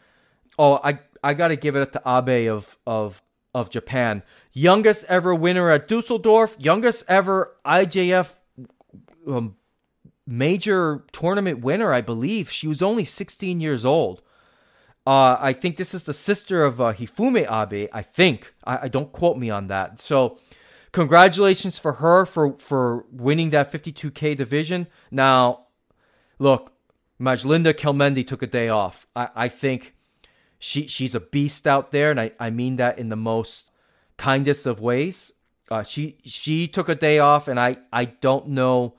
oh, I I gotta give it to Abe of of of Japan, youngest ever winner at Dusseldorf, youngest ever IJF um, major tournament winner, I believe. She was only 16 years old. Uh, I think this is the sister of uh, Hifumi Abe. I think. I, I, don't quote me on that. So, congratulations for her for for winning that 52k division. Now, look, Majlinda Kelmendi took a day off. I, I think she she's a beast out there, and I, I mean that in the most kindest of ways. Uh, she she took a day off, and I I don't know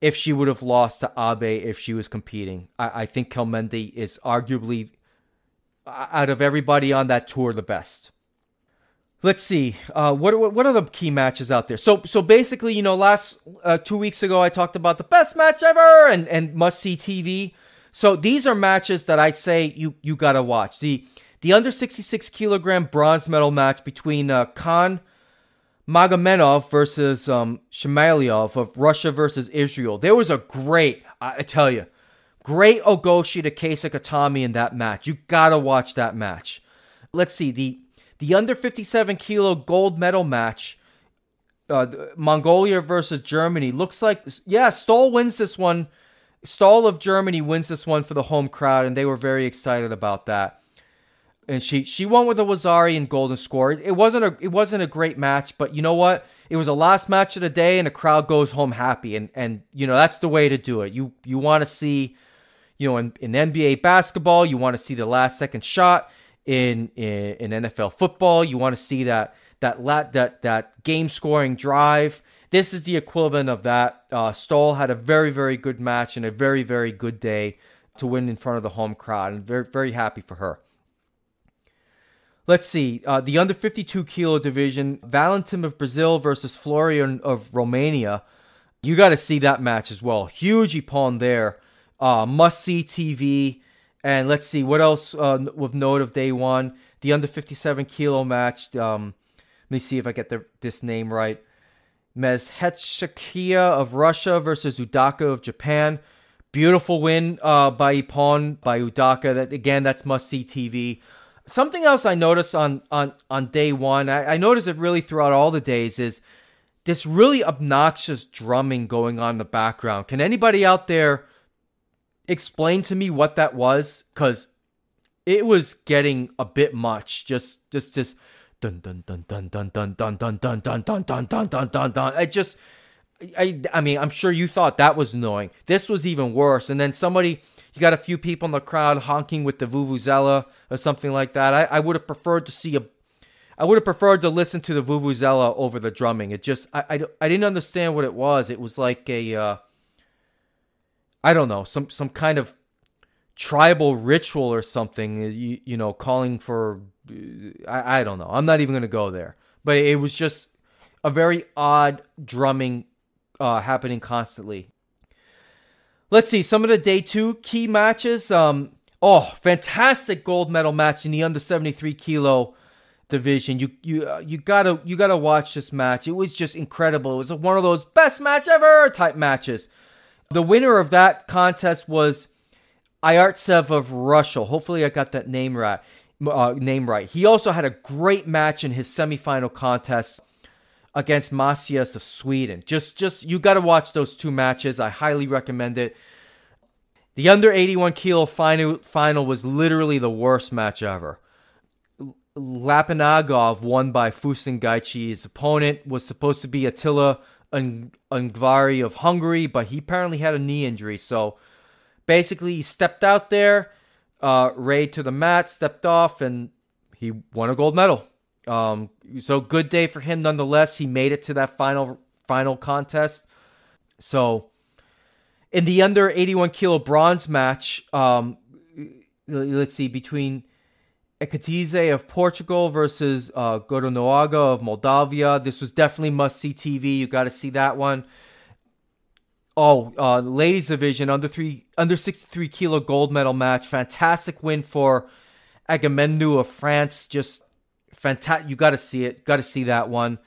if she would have lost to Abe if she was competing. I, I think Kelmendi is arguably, out of everybody on that tour, the best. Let's see. Uh, what, what, what are the key matches out there? So so basically, you know, last uh, two weeks ago I talked about the best match ever and and must see TV. So these are matches that I say you you gotta watch. The the under 66 kilogram bronze medal match between uh, Khan Magomedov versus um, of Russia versus Israel. There was a great, I tell you, great Ogoshi to Kesa Gatame in that match. You gotta watch that match. Let's see the the under 57 kilo gold medal match. Uh, Mongolia versus Germany looks like yeah Stoll wins this one. Stoll of Germany wins this one for the home crowd, and they were very excited about that. And she she won with a Wazari and golden score. It wasn't a it wasn't a great match, but you know what? It was the last match of the day, and the crowd goes home happy, and and you know that's the way to do it. You you want to see, you know, in, in NBA basketball, you want to see the last second shot in, in in NFL football. You want to see that that lat that that game scoring drive. This is the equivalent of that. Uh, Stoll had a very very good match and a very very good day to win in front of the home crowd, and very very happy for her. Let's see uh, the under 52 kilo division. Valentin of Brazil versus Florian of Romania. You got to see that match as well. Huge Ippon there. Uh, must see TV. And let's see what else uh, with note of day one. The under 57 kilo match. Um, let me see if I get the, this name right. Mezhetschakia of Russia versus Udaka of Japan. Beautiful win uh, by Ippon, by Udaka. That again, that's must see TV. Something else I noticed on on on day one, I, I noticed it really throughout all the days, is this really obnoxious drumming going on in the background. Can anybody out there explain to me what that was because it was getting a bit much. Just, just, just dun dun dun dun dun dun dun dun dun dun dun dun dun dun dun dun. I just, I, I mean, I'm sure you thought that was annoying. This was even worse. And then somebody, you got a few people in the crowd honking with the vuvuzela or something like that. I, I would have preferred to see a I would have preferred to listen to the vuvuzela over the drumming. It just I, I, I didn't understand what it was. It was like a uh, I don't know, some some kind of tribal ritual or something. You, you know, calling for I, I don't know. I'm not even going to go there. But it was just a very odd drumming uh, happening constantly. Let's see some of the day two key matches. Um, oh, fantastic gold medal match in the under 73 kilo division. You you uh, you gotta you gotta watch this match. It was just incredible. It was one of those best match ever type matches. The winner of that contest was Ayartsev of Russia. Hopefully, I got that name right. Uh, name right. He also had a great match in his semifinal contest against Macias of Sweden. Just, just you got to watch those two matches. I highly recommend it. The under 81 kilo final final was literally the worst match ever. Lappinagov won by Fusen Gachi. His opponent was supposed to be Attila Ungvari of Hungary, but he apparently had a knee injury. So basically, he stepped out there, uh, Rei to the mat, stepped off, and he won a gold medal. Um, so good day for him nonetheless. He made it to that final final contest. So in the under 81 kilo bronze match, um, let's see between Ekatize of Portugal versus uh, Goronoaga of Moldavia. This was definitely must see TV. You got to see that one. Oh, uh, ladies division under three under 63 kilo gold medal match. Fantastic win for Agamemnou of France. Just fantastic. You got to see it. Got to see that one.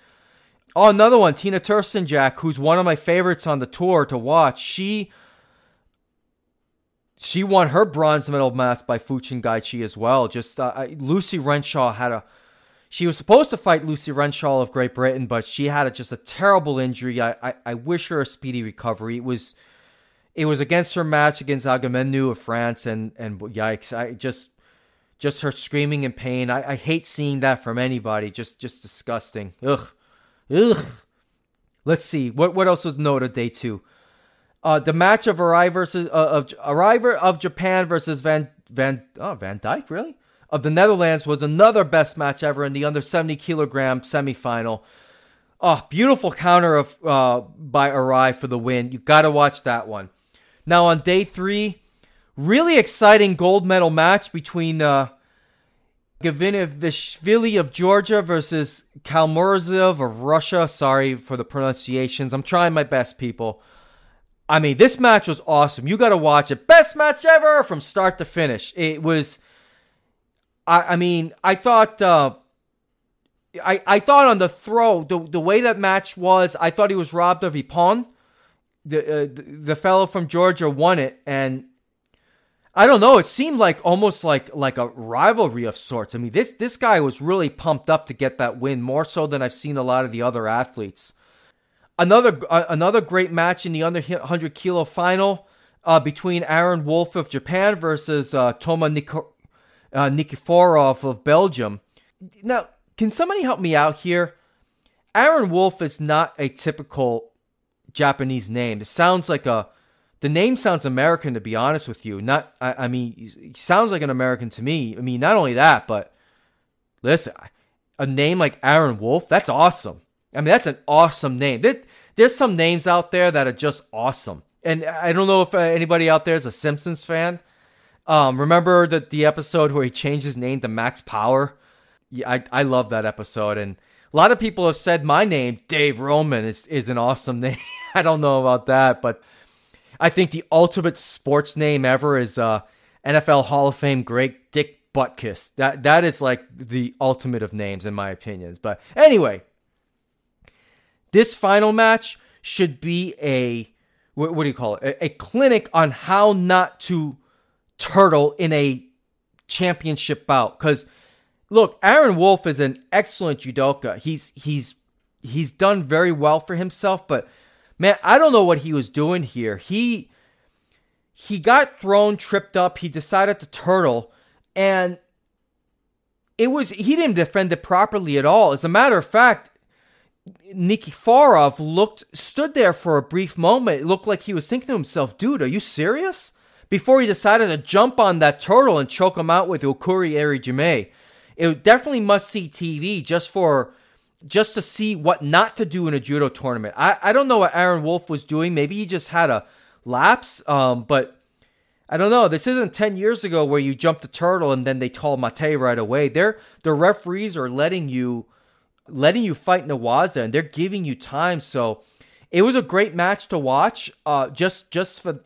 Oh, another one. Tina Trstenjak, who's one of my favorites on the tour to watch. She she won her bronze medal match by Fusen Gachi as well. Just uh, Lucy Renshall had a. She was supposed to fight Lucy Renshall of Great Britain, but she had a, just a terrible injury. I, I, I wish her a speedy recovery. It was it was against her match against Agamemnou of France, and and yikes! I just just her screaming in pain. I, I hate seeing that from anybody. Just just disgusting. Ugh, ugh. Let's see what what else was noted day two. Uh, the match of Arai versus uh, of Arai of Japan versus Van Van oh Van Dijke really of the Netherlands was another best match ever in the under 70 kilogram semifinal. Oh, beautiful counter of uh, by Arai for the win. You got to watch that one. Now on day three, really exciting gold medal match between uh, Gavinivishvili of Georgia versus Kalmurzov of Russia. Sorry for the pronunciations. I'm trying my best, people. I mean, this match was awesome. You got to watch it. Best match ever from start to finish. It was. I, I mean, I thought. Uh, I, I thought on the throw, the, the way that match was, I thought he was robbed of Ippon. The, uh, the the fellow from Georgia won it, and I don't know. It seemed like almost like like a rivalry of sorts. I mean, this this guy was really pumped up to get that win, more so than I've seen a lot of the other athletes. Another uh, another great match in the under 100 kilo final uh, between Aaron Wolf of Japan versus uh, Toma Nik- uh, Nikiforov of Belgium. Now, can somebody help me out here? Aaron Wolf is not a typical Japanese name. It sounds like a the name sounds American to be honest with you. Not I, I mean he sounds like an American to me. I mean not only that, but listen, a name like Aaron Wolf, that's awesome. I mean, that's an awesome name. There, there's some names out there that are just awesome. And I don't know if anybody out there is a Simpsons fan. Um, remember that the episode where he changed his name to Max Power? Yeah, I, I love that episode. And a lot of people have said my name, Dave Roman, is, is an awesome *laughs* name. I don't know about that, but I think the ultimate sports name ever is uh, NFL Hall of Fame great Dick Butkus. That that is like the ultimate of names in my opinions. But anyway, this final match should be a what, what do you call it? A, a clinic on how not to turtle in a championship bout. Because look, Aaron Wolf is an excellent judoka. He's he's he's done very well for himself, but man, I don't know what he was doing here. He he got thrown, tripped up. He decided to turtle, and it was he didn't defend it properly at all. As a matter of fact, Nikiforov looked stood there for a brief moment. It looked like he was thinking to himself, "Dude, are you serious?" Before he decided to jump on that turtle and choke him out with Okuri Erijime. It definitely must see TV just for just to see what not to do in a judo tournament. I, I don't know what Aaron Wolf was doing. Maybe he just had a lapse. Um, but I don't know. This isn't 10 years ago where you jumped the turtle and then they call Mate right away. They're, the referees are letting you letting you fight Newaza and they're giving you time. So it was a great match to watch. Uh, just just for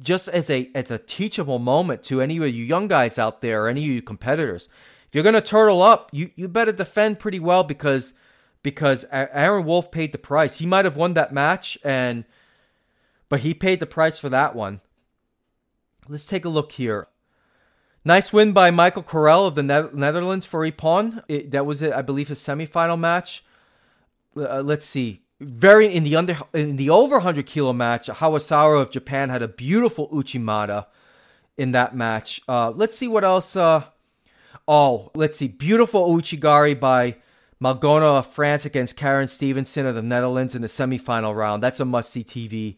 just as a as a teachable moment to any of you young guys out there or any of you competitors. If you're gonna turtle up, you you better defend pretty well because because Aaron Wolf paid the price. He might have won that match and but he paid the price for that one. Let's take a look here. Nice win by Michael Korrel of the ne- Netherlands for. It, that was, I believe, his semifinal match. Uh, let's see. Very in the under in the over 100 kilo match, Harasawa of Japan had a beautiful Uchimata in that match. Uh, let's see what else. Uh, oh, let's see. Beautiful Ouchigari by Malgona of France against Karen Stevenson of the Netherlands in the semifinal round. That's a must see TV.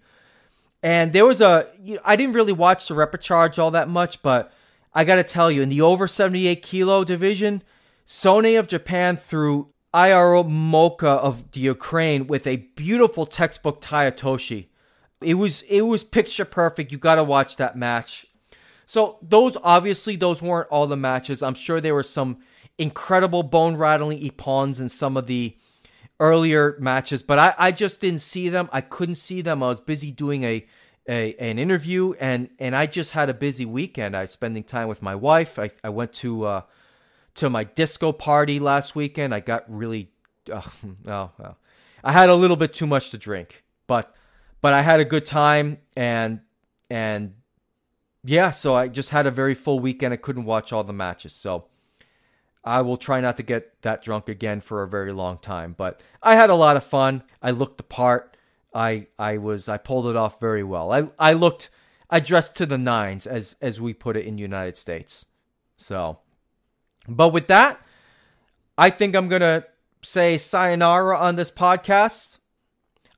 And there was a. You know, I didn't really watch the repechage all that much, but I got to tell you, in the over 78 kilo division, Sone of Japan threw Iro Moka of the Ukraine with a beautiful textbook Tai Otoshi. It was it was picture perfect. You got to watch that match. So those obviously those weren't all the matches. I'm sure there were some incredible bone rattling ippons in some of the earlier matches, but I, I just didn't see them. I couldn't see them. I was busy doing a a, an interview, and and I just had a busy weekend. I was spending time with my wife. I, I went to uh, to my disco party last weekend. I got really, *laughs* oh, I had a little bit too much to drink, but but I had a good time, and and yeah, so I just had a very full weekend. I couldn't watch all the matches, so. I will try not to get that drunk again for a very long time, but I had a lot of fun. I looked the part. I I was I pulled it off very well. I I looked I dressed to the nines as as we put it in United States. So, but with that, I think I'm gonna say sayonara on this podcast.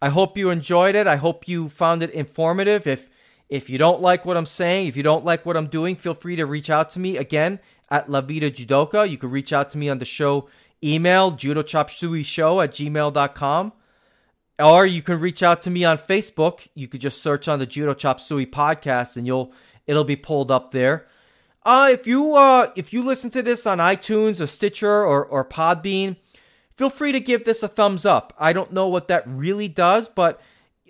I hope you enjoyed it. I hope you found it informative. If if you don't like what I'm saying, if you don't like what I'm doing, feel free to reach out to me again at La Vida Judoka. You can reach out to me on the show email, judochopsuey show at gmail.com. Or you can reach out to me on Facebook. You could just search on the Judo Chop Suey podcast and you'll it'll be pulled up there. Uh, if you uh, if you listen to this on iTunes or Stitcher or, or Podbean, feel free to give this a thumbs up. I don't know what that really does, but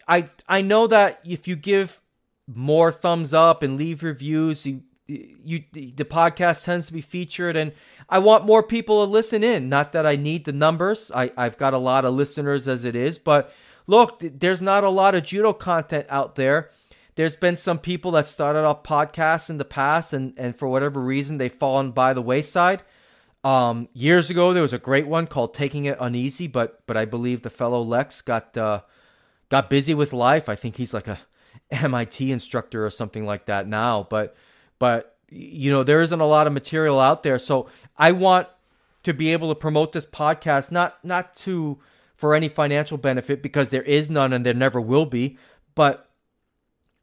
I I know that if you give more thumbs up and leave reviews, you you the podcast tends to be featured and I want more people to listen in. Not that I need the numbers. I, I've got a lot of listeners as it is, but look, there's not a lot of judo content out there. There's been some people that started off podcasts in the past and, and for whatever reason they've fallen by the wayside. Um, years ago there was a great one called Taking It Uneasy, but but I believe the fellow Lex got uh, got busy with life. I think he's like a MIT instructor or something like that now. But but you know there isn't a lot of material out there, so I want to be able to promote this podcast not not to for any financial benefit because there is none and there never will be, but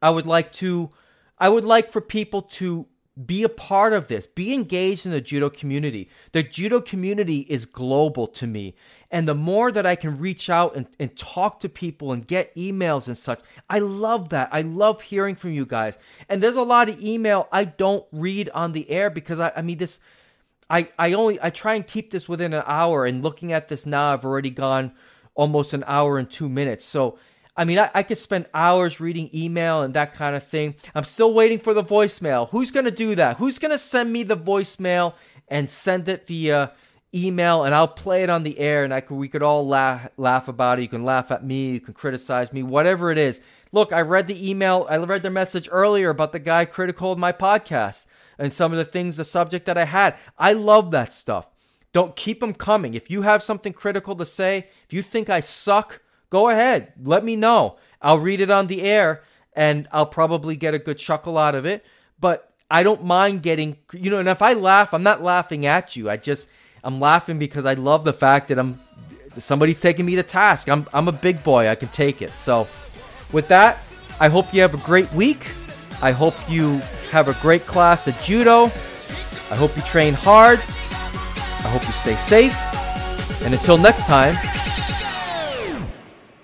I would like to I would like for people to be a part of this. Be engaged in the judo community. The judo community is global to me. And the more that I can reach out and, and talk to people and get emails and such, I love that. I love hearing from you guys. And there's a lot of email I don't read on the air because I, I mean, this, I, I only, I try and keep this within an hour. And looking at this now, I've already gone almost an hour and two minutes. So, I mean, I, I, could spend hours reading email and that kind of thing. I'm still waiting for the voicemail. Who's going to do that? Who's going to send me the voicemail and send it via email and I'll play it on the air and I could, we could all laugh, laugh about it. You can laugh at me, you can criticize me, whatever it is. Look, I read the email, I read the message earlier about the guy critical of my podcast and some of the things, the subject that I had. I love that stuff. Don't keep them coming. If you have something critical to say, if you think I suck, go ahead. Let me know. I'll read it on the air and I'll probably get a good chuckle out of it. But I don't mind getting, you know, and if I laugh, I'm not laughing at you. I just, I'm laughing because I love the fact that I'm, somebody's taking me to task. I'm, I'm a big boy. I can take it. So with that, I hope you have a great week. I hope you have a great class at judo. I hope you train hard. I hope you stay safe. And until next time,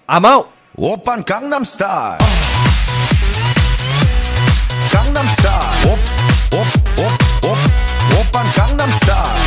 I'm out. Oppan Gangnam Style. Gangnam Style. Op, op, Gangnam Style.